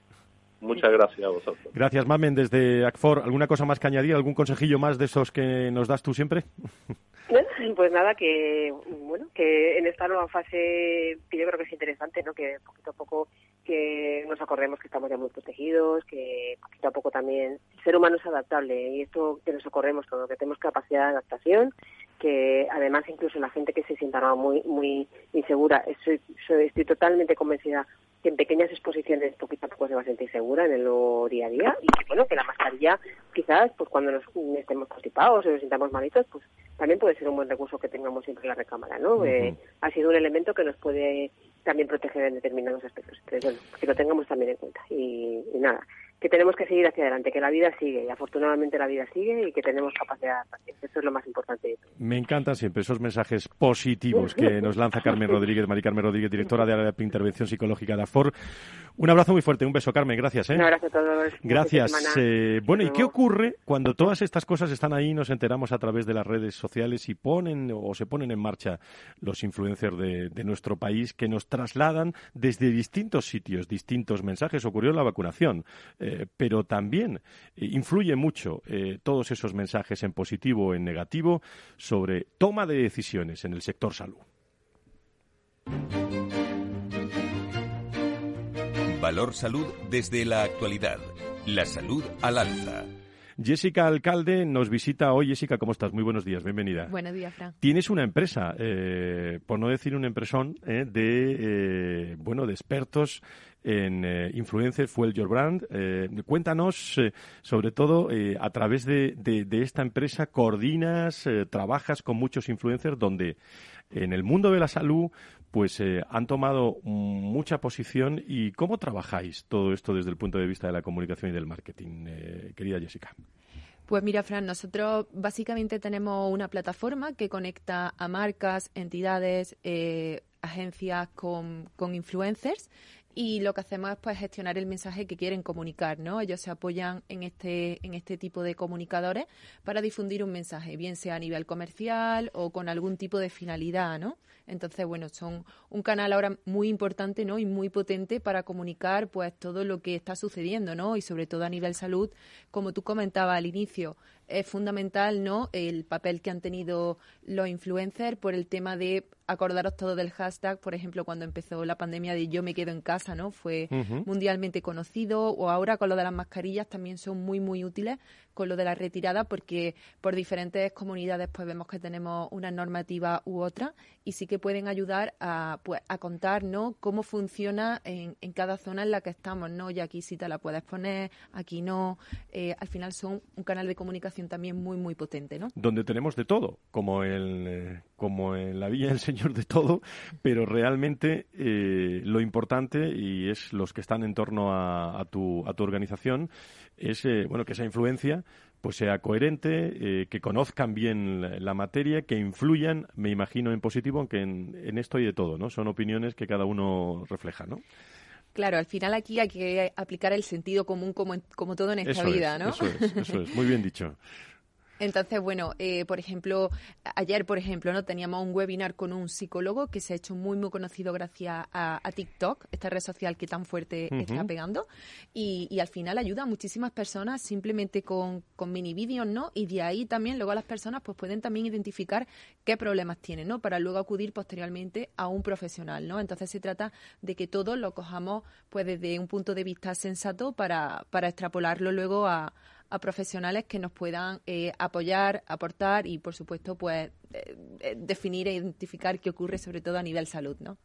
Muchas gracias a vosotros. Gracias, Mamen, desde ACFOR. ¿Alguna cosa más que añadir? ¿Algún consejillo más de esos que nos das tú siempre? <laughs> Pues nada, que bueno, que en esta nueva fase que yo creo que es interesante, ¿no? Que poquito a poco que nos acordemos que estamos ya muy protegidos, que poquito a poco también el ser humano es adaptable y esto que nos acordemos todo, que tenemos capacidad de adaptación, que además incluso la gente que se sienta muy muy insegura, estoy, estoy totalmente convencida que en pequeñas exposiciones poquito a poco se va a sentir segura en el día a día y bueno, que la mascarilla quizás pues cuando nos estemos constipados o nos sintamos malitos, pues también puede ser un buen recurso que tengamos siempre en la recámara, ¿no? Eh, ha sido un elemento que nos puede también proteger en determinados aspectos. Entonces, bueno, que lo tengamos también en cuenta. y nada, que tenemos que seguir hacia adelante, que la vida sigue y afortunadamente la vida sigue y que tenemos capacidad de Eso es lo más importante. Me encantan siempre esos mensajes positivos que <laughs> nos lanza Carmen Rodríguez, Mari Carmen Rodríguez, directora de área de intervención psicológica de AFOR. Un abrazo muy fuerte, un beso, Carmen, gracias. ¿eh? Un abrazo a todos. Gracias. Eh, bueno, ¿y qué ocurre cuando todas estas cosas están ahí y nos enteramos a través de las redes sociales y ponen o se ponen en marcha los influencers de, nuestro país que nos trasladan desde distintos sitios distintos mensajes? Ocurrió la vacunación. Eh, pero también eh, influye mucho eh, todos esos mensajes en positivo o en negativo sobre toma de decisiones en el sector salud. Valor Salud desde la actualidad. La salud al alza. Jessica Alcalde nos visita hoy. Jessica, ¿cómo estás? Muy buenos días, bienvenida. Buenos días, Fran. Tienes una empresa, eh, por no decir una empresón, eh, de, eh, bueno, de expertos en eh, Influencer Fuel Your Brand. Eh, cuéntanos, eh, sobre todo, a través de, de- de esta empresa, coordinas, trabajas con muchos influencers donde en el mundo de la salud pues eh, han tomado mucha posición y cómo trabajáis todo esto desde el punto de vista de la comunicación y del marketing, eh, querida Jessica. Pues mira, Fran, nosotros básicamente tenemos una plataforma que conecta a marcas, entidades, eh, agencias con, con influencers y lo que hacemos es pues gestionar el mensaje que quieren comunicar, ¿no? Ellos se apoyan en este en este tipo de comunicadores para difundir un mensaje, bien sea a nivel comercial o con algún tipo de finalidad, ¿no? Entonces, bueno, son un canal ahora muy importante, ¿no? Y muy potente para comunicar pues todo lo que está sucediendo, ¿no? Y sobre todo a nivel salud, como tú comentabas al inicio, es fundamental, ¿no? El papel que han tenido los influencers por el tema de acordaros todo del hashtag, por ejemplo, cuando empezó la pandemia de yo me quedo en casa, ¿no? Fue mundialmente conocido o ahora con lo de las mascarillas también son muy muy útiles con lo de la retirada porque por diferentes comunidades pues vemos que tenemos una normativa u otra y sí que pueden ayudar a, pues, a contar ¿no? cómo funciona en, en cada zona en la que estamos, ¿no? Y aquí sí te la puedes poner, aquí no. Eh, al final son un canal de comunicación también muy muy potente, ¿no? donde tenemos de todo, como el, eh, como en la Villa del Señor de todo, pero realmente eh, lo importante y es los que están en torno a, tu, a tu organización es bueno que esa influencia pues sea coherente, eh, que conozcan bien la, la materia, que influyan, me imagino, en positivo, aunque en, en esto hay de todo, ¿no? Son opiniones que cada uno refleja, ¿no? Claro, al final aquí hay que aplicar el sentido común como, en- como todo en esta Eso vida, es, ¿no? Eso es, eso es, muy bien dicho. <laughs> Entonces, bueno, eh, por ejemplo, ayer, por ejemplo, no teníamos un webinar con un psicólogo que se ha hecho muy, muy conocido gracias a, a TikTok, esta red social que tan fuerte está pegando, y, y al final ayuda a muchísimas personas simplemente con, con mini vídeos, ¿no? Y de ahí también luego las personas pues pueden también identificar qué problemas tienen, ¿no? Para luego acudir posteriormente a un profesional, ¿no? Entonces se trata de que todos lo cojamos pues desde un punto de vista sensato para, para extrapolarlo luego a a profesionales que nos puedan eh, apoyar, aportar y, por supuesto, pues eh, eh, definir e identificar qué ocurre, sobre todo a nivel salud, ¿no?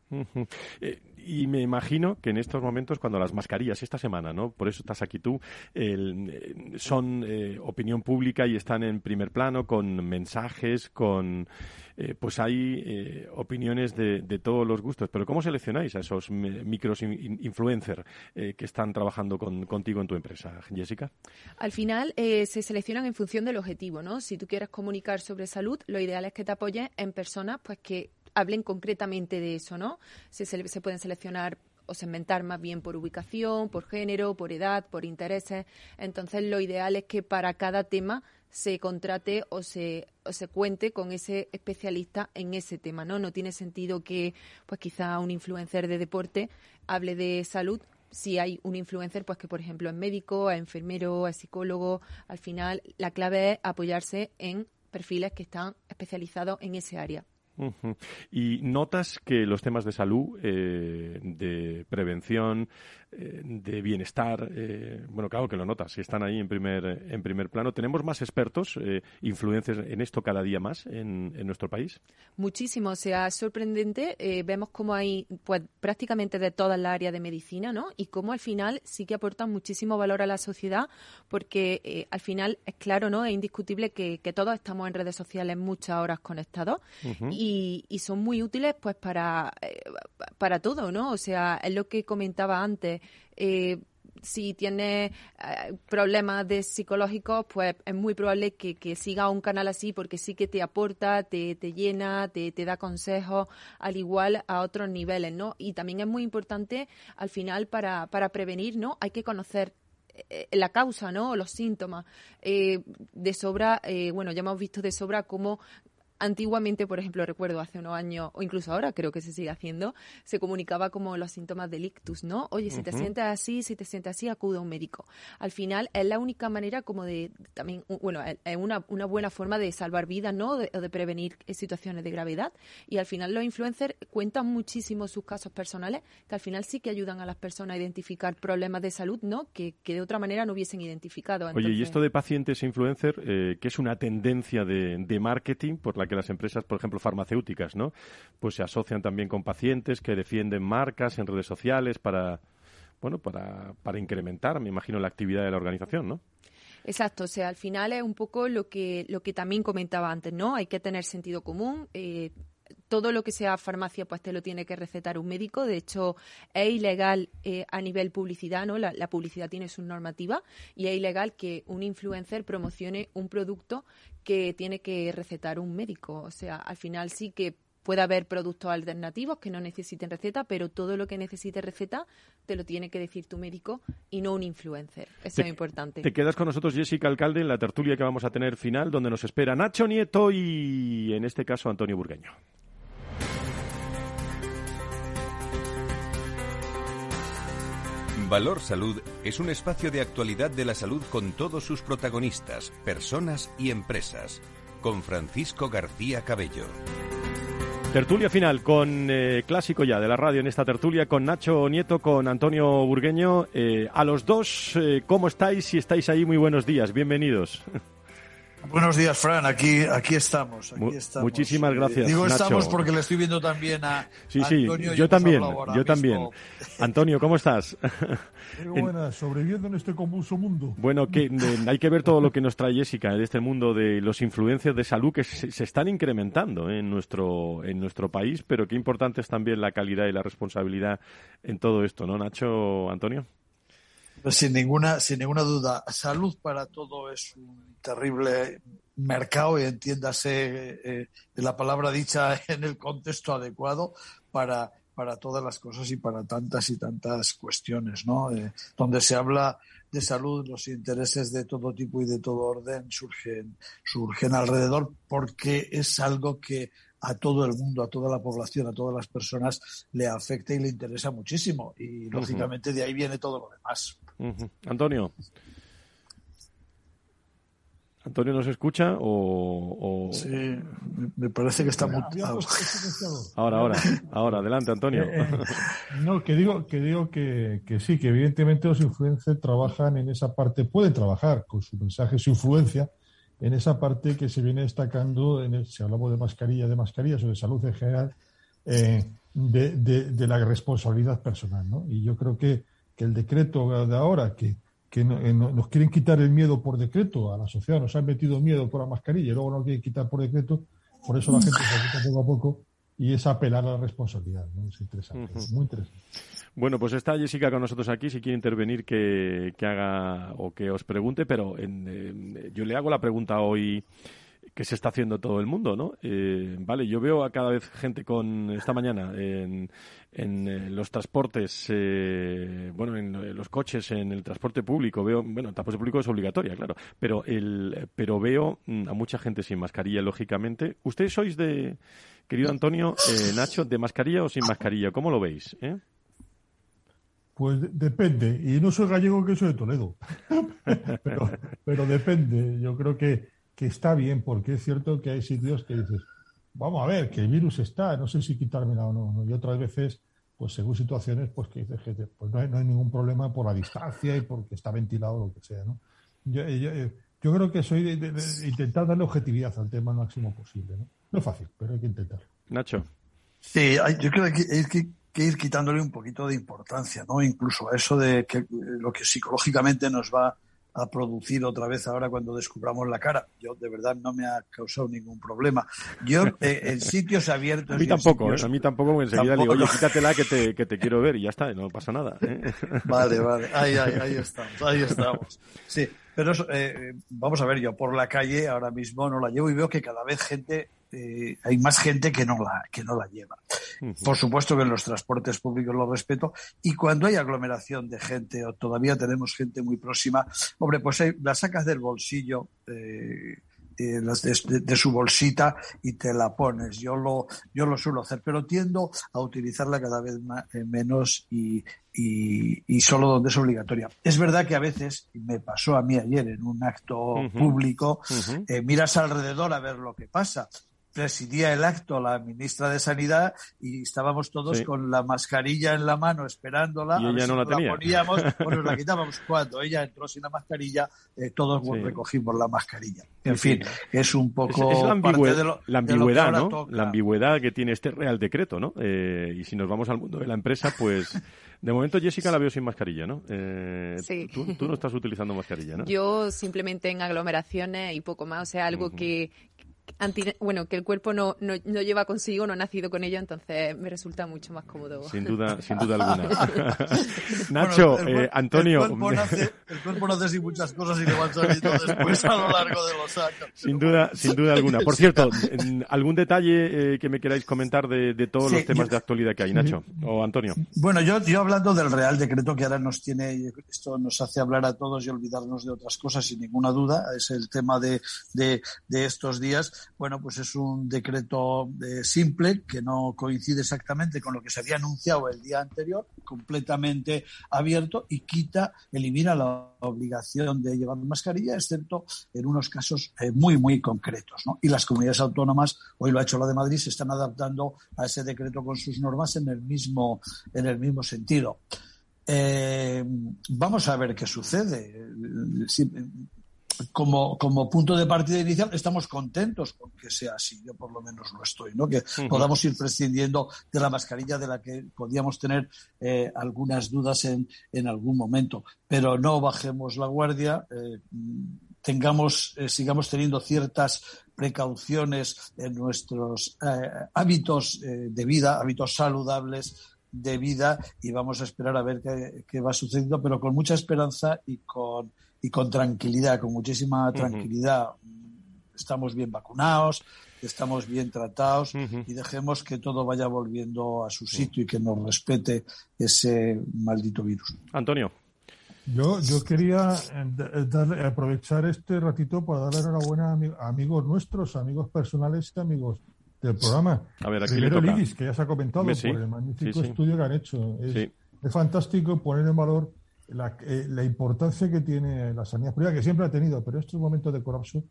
Y me imagino que en estos momentos, cuando las mascarillas, esta semana, ¿no? Por eso estás aquí tú, eh, son eh, opinión pública y están en primer plano con mensajes, con. eh, pues hay eh, opiniones de, de todos los gustos. Pero ¿cómo seleccionáis a esos micros in- in- influencers eh, que están trabajando con- contigo en tu empresa, Jessica? Al final se seleccionan en función del objetivo, ¿no? Si tú quieres comunicar sobre salud, lo ideal es que te apoyes en personas pues que hablen concretamente de eso, ¿no? Se, pueden seleccionar o segmentar más bien por ubicación, por género, por edad, por intereses. Entonces, lo ideal es que para cada tema se contrate o se, o se cuente con ese especialista en ese tema, ¿no? No tiene sentido que, pues quizá un influencer de deporte hable de salud si hay un influencer, pues que por ejemplo es médico, es enfermero, es psicólogo, al final la clave es apoyarse en perfiles que están especializados en ese área. Ujú. Y notas que los temas de salud, eh, de prevención, eh, de bienestar, eh, bueno, claro que lo notas, si están ahí en primer, en primer plano. ¿Tenemos más expertos, eh, influencers en esto cada día más en, en nuestro país? Muchísimo, o sea, es sorprendente. vemos cómo hay pues prácticamente de todas las áreas de medicina, ¿no? Y cómo al final sí que aportan muchísimo valor a la sociedad, porque al final es claro, ¿no? Es indiscutible que, que todos estamos en redes sociales muchas horas conectados y, y son muy útiles pues para, eh, para todo, ¿no? O sea, es lo que comentaba antes. eh, si tienes eh, problemas de psicológicos, pues es muy probable que, que siga un canal así porque sí que te aporta, te, te llena, te, te da consejos, al igual a otros niveles, ¿no? Y también es muy importante al final para, para prevenir, ¿no? Hay que conocer eh, la causa, ¿no? Los síntomas. De sobra, bueno, ya hemos visto de sobra cómo Antiguamente, por ejemplo, recuerdo hace unos años, o incluso ahora creo que se sigue haciendo, se comunicaba como los síntomas del ictus, ¿no? Oye, si te sientes así, si te sientes así, acude a un médico. Al final es la única manera como de, también, bueno, es una, una buena forma de salvar vidas, ¿no? De, o de prevenir situaciones de gravedad. Y al final los influencers cuentan muchísimo sus casos personales, que al final sí que ayudan a las personas a identificar problemas de salud, ¿no? Que, que de otra manera no hubiesen identificado. Oye, y esto de pacientes e influencer, eh, que es una tendencia de, de marketing por la que las empresas, por ejemplo, farmacéuticas, ¿no? Pues se asocian también con pacientes que defienden marcas en redes sociales para, bueno, para, para incrementar, me imagino, la actividad de la organización, ¿no? Exacto, o sea, al final es un poco lo que, lo que también comentaba antes, ¿no? Hay que tener sentido común. Eh, todo lo que sea farmacia, pues te lo tiene que recetar un médico. De hecho, es ilegal eh, a nivel publicidad, ¿no? La, la, publicidad tiene su normativa y es ilegal que un influencer promocione un producto que tiene que recetar un médico. O sea, al final sí que Puede haber productos alternativos que no necesiten receta, pero todo lo que necesite receta te lo tiene que decir tu médico y no un influencer. Eso te, es importante. Te quedas con nosotros, Jessica Alcalde, en la tertulia que vamos a tener final, donde nos espera Nacho Nieto y, en este caso, Antonio Burgueño. Valor Salud es un espacio de actualidad de la salud con todos sus protagonistas, personas y empresas. Con Francisco García Cabello. Tertulia final con eh, clásico ya de la radio en esta tertulia con Nacho Nieto, con Antonio Burgueño. Eh, a los dos, eh, ¿cómo estáis? Si estáis ahí, muy buenos días, bienvenidos. <laughs> Buenos días, Fran. Aquí, aquí estamos. Aquí estamos. Muchísimas gracias. Digo Nacho. estamos porque le estoy viendo también a sí, sí, Antonio. Yo también, yo también. Antonio, ¿cómo estás? Muy buenas, sobreviviendo en este convulso mundo. Bueno, que eh, hay que ver todo lo que nos trae Jessica de este mundo de los influencias de salud que se, se están incrementando en nuestro en nuestro país, pero qué importante es también la calidad y la responsabilidad en todo esto, ¿no, Nacho, Antonio? Sin ninguna, sin ninguna duda, salud para todo es un terrible mercado y entiéndase eh, la palabra dicha <laughs> en el contexto adecuado para, para todas las cosas y para tantas y tantas cuestiones, ¿no? Eh, donde se habla de salud, los intereses de todo tipo y de todo orden surgen, surgen alrededor porque es algo que a todo el mundo, a toda la población, a todas las personas le afecta y le interesa muchísimo. Y lógicamente uh -huh. de ahí viene todo lo demás. Uh -huh. Antonio. ¿Antonio nos escucha o...? o... Sí, me parece que está muy... <laughs> Ahora, ahora, ahora, adelante, Antonio. Eh, eh, no, que digo, que, digo que, que, sí, que evidentemente los influencers trabajan en esa parte, pueden trabajar con su mensaje, su influencia, en esa parte que se viene destacando, en el, si hablamos de mascarilla, de mascarillas o de salud en general, eh, de, de, la responsabilidad personal. ¿no? Y yo creo que, que el decreto de ahora, que, que eh, nos quieren quitar el miedo por decreto a la sociedad, nos han metido miedo por la mascarilla y luego nos quieren quitar por decreto, por eso la gente se quita poco a poco y es apelar a la responsabilidad. ¿no? Es interesante, uh -huh. muy interesante. Bueno, pues está Jessica con nosotros aquí. Si quiere intervenir, que, que haga o que os pregunte, pero en, en, yo le hago la pregunta hoy que se está haciendo todo el mundo, ¿no? Eh, vale, yo veo a cada vez gente con esta mañana en, en, en los transportes, eh, bueno, en los coches, en el transporte público, veo, bueno, el transporte público es obligatoria, claro, pero el, pero veo a mucha gente sin mascarilla, lógicamente. ¿Ustedes sois de, querido Antonio, eh, Nacho, de mascarilla o sin mascarilla? ¿Cómo lo veis? Eh? Pues depende. Y no soy gallego que soy de Toledo. <laughs> pero, depende. Yo creo que, que, está bien, porque es cierto que hay sitios que dices, vamos a ver, que el virus está, no sé si quitármela o no. Y otras veces, pues según situaciones, pues que dices que pues no, hay, ningún problema por la distancia y porque está ventilado o lo que sea. ¿no? Yo, creo que soy de, intentar darle objetividad al tema lo máximo posible. ¿no? No es fácil, pero hay que intentar. Nacho. Sí, yo creo que hay que que ir quitándole un poquito de importancia, ¿no? Incluso a eso de que lo que psicológicamente nos va a producir otra vez ahora cuando descubramos la cara. Yo de verdad no me ha causado ningún problema. Yo eh, en sitios abiertos. A mí tampoco, sitios... ¿eh? a mí tampoco, porque enseguida tampoco digo, oye, quítatela que te, que te quiero ver y ya está, no pasa nada. ¿eh? <laughs> Vale, vale, ahí, ahí, ahí estamos, ahí estamos. Sí, pero eh, vamos a ver, yo por la calle ahora mismo no la llevo y veo que cada vez gente eh, hay más gente que no la que no la lleva. Uh -huh. Por supuesto que en los transportes públicos lo respeto y cuando hay aglomeración de gente o todavía tenemos gente muy próxima, hombre, pues hay, la sacas del bolsillo. Eh, eh, las de, su bolsita y te la pones. Yo lo, yo lo suelo hacer, pero tiendo a utilizarla cada vez menos y, y, solo donde es obligatoria. Es verdad que a veces, y me pasó a mí ayer en un acto público, miras alrededor a ver lo que pasa presidía el acto la ministra de Sanidad y estábamos todos con la mascarilla en la mano esperándola. Y ella no la, tenía. poníamos, <laughs> bueno, la quitábamos cuando ella entró sin la mascarilla, eh, todos recogimos la mascarilla. En fin, es un poco es, la, ambigüedad, ¿no? La ambigüedad que tiene este Real Decreto, ¿no? Eh, y si nos vamos al mundo de la empresa, pues <laughs> de momento Jessica la veo sin mascarilla, ¿no? Eh, sí. Tú, no estás utilizando mascarilla, ¿no? <laughs> Yo simplemente en aglomeraciones y poco más, o sea, algo que, bueno, que el cuerpo no, no, no, lleva consigo, no ha nacido con ello, entonces me resulta mucho más cómodo. Sin duda, sin duda alguna. <laughs> Nacho, eh, Antonio. El cuerpo, nace, el cuerpo nace sin muchas cosas y le van saliendo después a lo largo de los años. Sin duda, sin duda alguna. Por cierto, ¿algún detalle eh, que me queráis comentar de, de todos los temas de actualidad que hay, Nacho o Antonio? Bueno, yo, yo hablando del Real Decreto que ahora nos tiene, esto nos hace hablar a todos y olvidarnos de otras cosas sin ninguna duda, es el tema de, de, de estos días bueno, pues es un decreto eh, simple que no coincide exactamente con lo que se había anunciado el día anterior, completamente abierto y quita, elimina la obligación de llevar mascarilla, excepto en unos casos eh, muy, muy concretos. Y las comunidades autónomas, hoy lo ha hecho la de Madrid, se están adaptando a ese decreto con sus normas en el mismo, en el mismo sentido. Eh, vamos a ver qué sucede como, como punto de partida inicial estamos contentos con que sea así, yo por lo menos lo estoy, ¿no? Que podamos ir prescindiendo de la mascarilla de la que podíamos tener eh, algunas dudas en, en algún momento, pero no bajemos la guardia, eh, tengamos, eh, sigamos teniendo ciertas precauciones en nuestros hábitos de vida, hábitos saludables de vida y vamos a esperar a ver qué, qué va sucediendo, pero con mucha esperanza y con y con tranquilidad, con muchísima tranquilidad. Estamos bien vacunados, estamos bien tratados y dejemos que todo vaya volviendo a su sitio y que nos respete ese maldito virus. Antonio. Yo, yo quería eh, darle, aprovechar este ratito para darle enhorabuena a amigos nuestros, amigos personales y amigos del programa. A ver, aquí Primero le que ya se ha comentado por el magnífico estudio que han hecho. Es, es fantástico poner en valor eh, la, importancia que tiene la sanidad pública, que siempre ha tenido, pero estos momentos de colapso,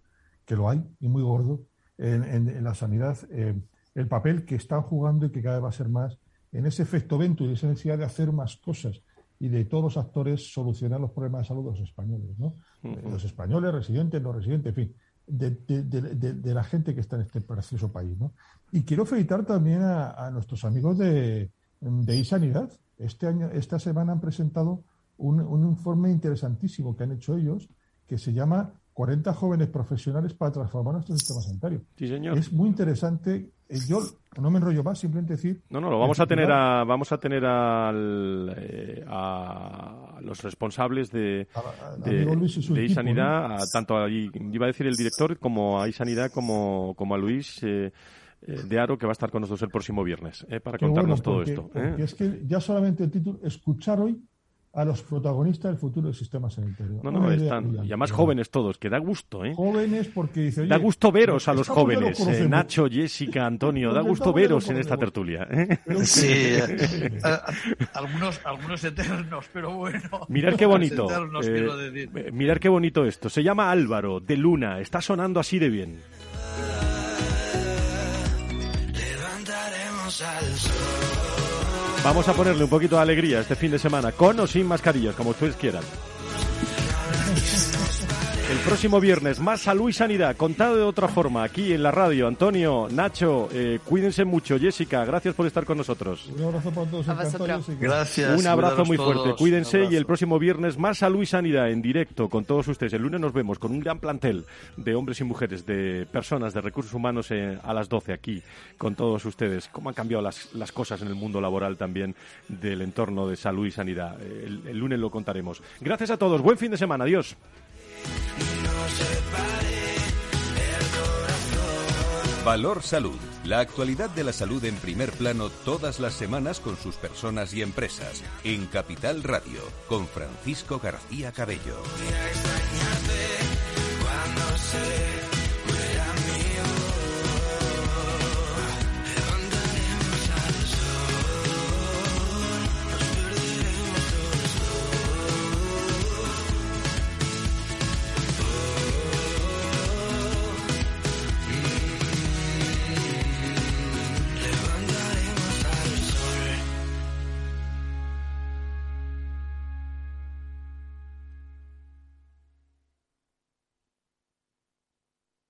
que lo hay y muy gordo en, la sanidad, eh, el papel que están jugando y que cada vez va a ser más en ese efecto vento y esa necesidad de hacer más cosas y de todos los actores solucionar los problemas de salud de los españoles, ¿no? Los españoles, residentes, no residentes, en fin, de, la gente que está en este precioso país, ¿no? Y quiero felicitar también a, nuestros amigos de, de iSanidad. Este año, esta semana han presentado un, informe interesantísimo que han hecho ellos que se llama 40 jóvenes profesionales para transformar nuestro sistema sanitario. Sí, señor. Es muy interesante. Eh, yo no me enrollo más, simplemente decir. No, no, lo vamos a tener a, vamos a tener al, eh, a los responsables de, de, iSanidad, tanto ahí, iba a decir el director, como a iSanidad, como, como a Luis. Eh, de Aro, que va a estar con nosotros el próximo viernes, para contarnos todo esto. es que ya solamente el título, escuchar hoy a los protagonistas del futuro del sistema sanitario. No, no, están. Y además jóvenes todos, que da gusto, ¿eh? Jóvenes porque dice. da gusto veros a los jóvenes. Eh, Nacho, Jessica, Antonio, da gusto veros en esta tertulia. ¿eh? Sí, <laughs> eh, algunos, algunos eternos, pero bueno. Mirar qué bonito. mirar qué bonito esto. Se llama Álvaro, de Luna. Está sonando así de bien. Levantaremos al sol. Vamos a ponerle un poquito de alegría este fin de semana, con o sin mascarillas, como ustedes quieran. El próximo viernes, más salud y sanidad, contado de otra forma, aquí en la radio. Antonio, Nacho, eh, cuídense mucho. Jessica, gracias por estar con nosotros. Un abrazo para todos. Gracias. Un abrazo muy fuerte. Cuídense y el próximo viernes, más salud y sanidad en directo con todos ustedes. El lunes nos vemos con un gran plantel de hombres y mujeres, de personas, de recursos humanos eh, a las 12 aquí con todos ustedes. ¿Cómo han cambiado las, las, cosas en el mundo laboral también del entorno de salud y sanidad? el, el lunes lo contaremos. Gracias a todos. Buen fin de semana. Adiós. Valor Salud. La actualidad de la salud en primer plano todas las semanas con sus personas y empresas. En Capital Radio, con Francisco García Cabello.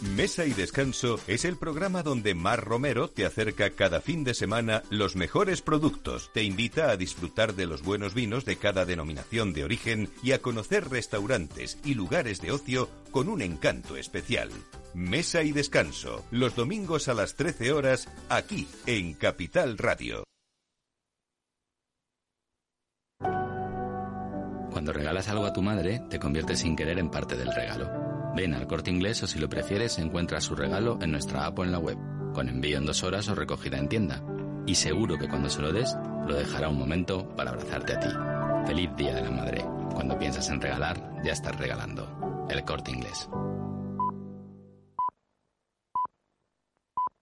Mesa y Descanso es el programa donde Mar Romero te acerca cada fin de semana los mejores productos, te invita a disfrutar de los buenos vinos de cada denominación de origen y a conocer restaurantes y lugares de ocio con un encanto especial. Mesa y Descanso, los domingos a las 13 horas, aquí en Capital Radio. Cuando regalas algo a tu madre, te conviertes sin querer en parte del regalo. Ven al corte inglés o si lo prefieres, encuentra su regalo en nuestra app o en la web, con envío en dos horas o recogida en tienda. Y seguro que cuando se lo des, lo dejará un momento para abrazarte a ti. Feliz Día de la Madre. Cuando piensas en regalar, ya estás regalando. El corte inglés.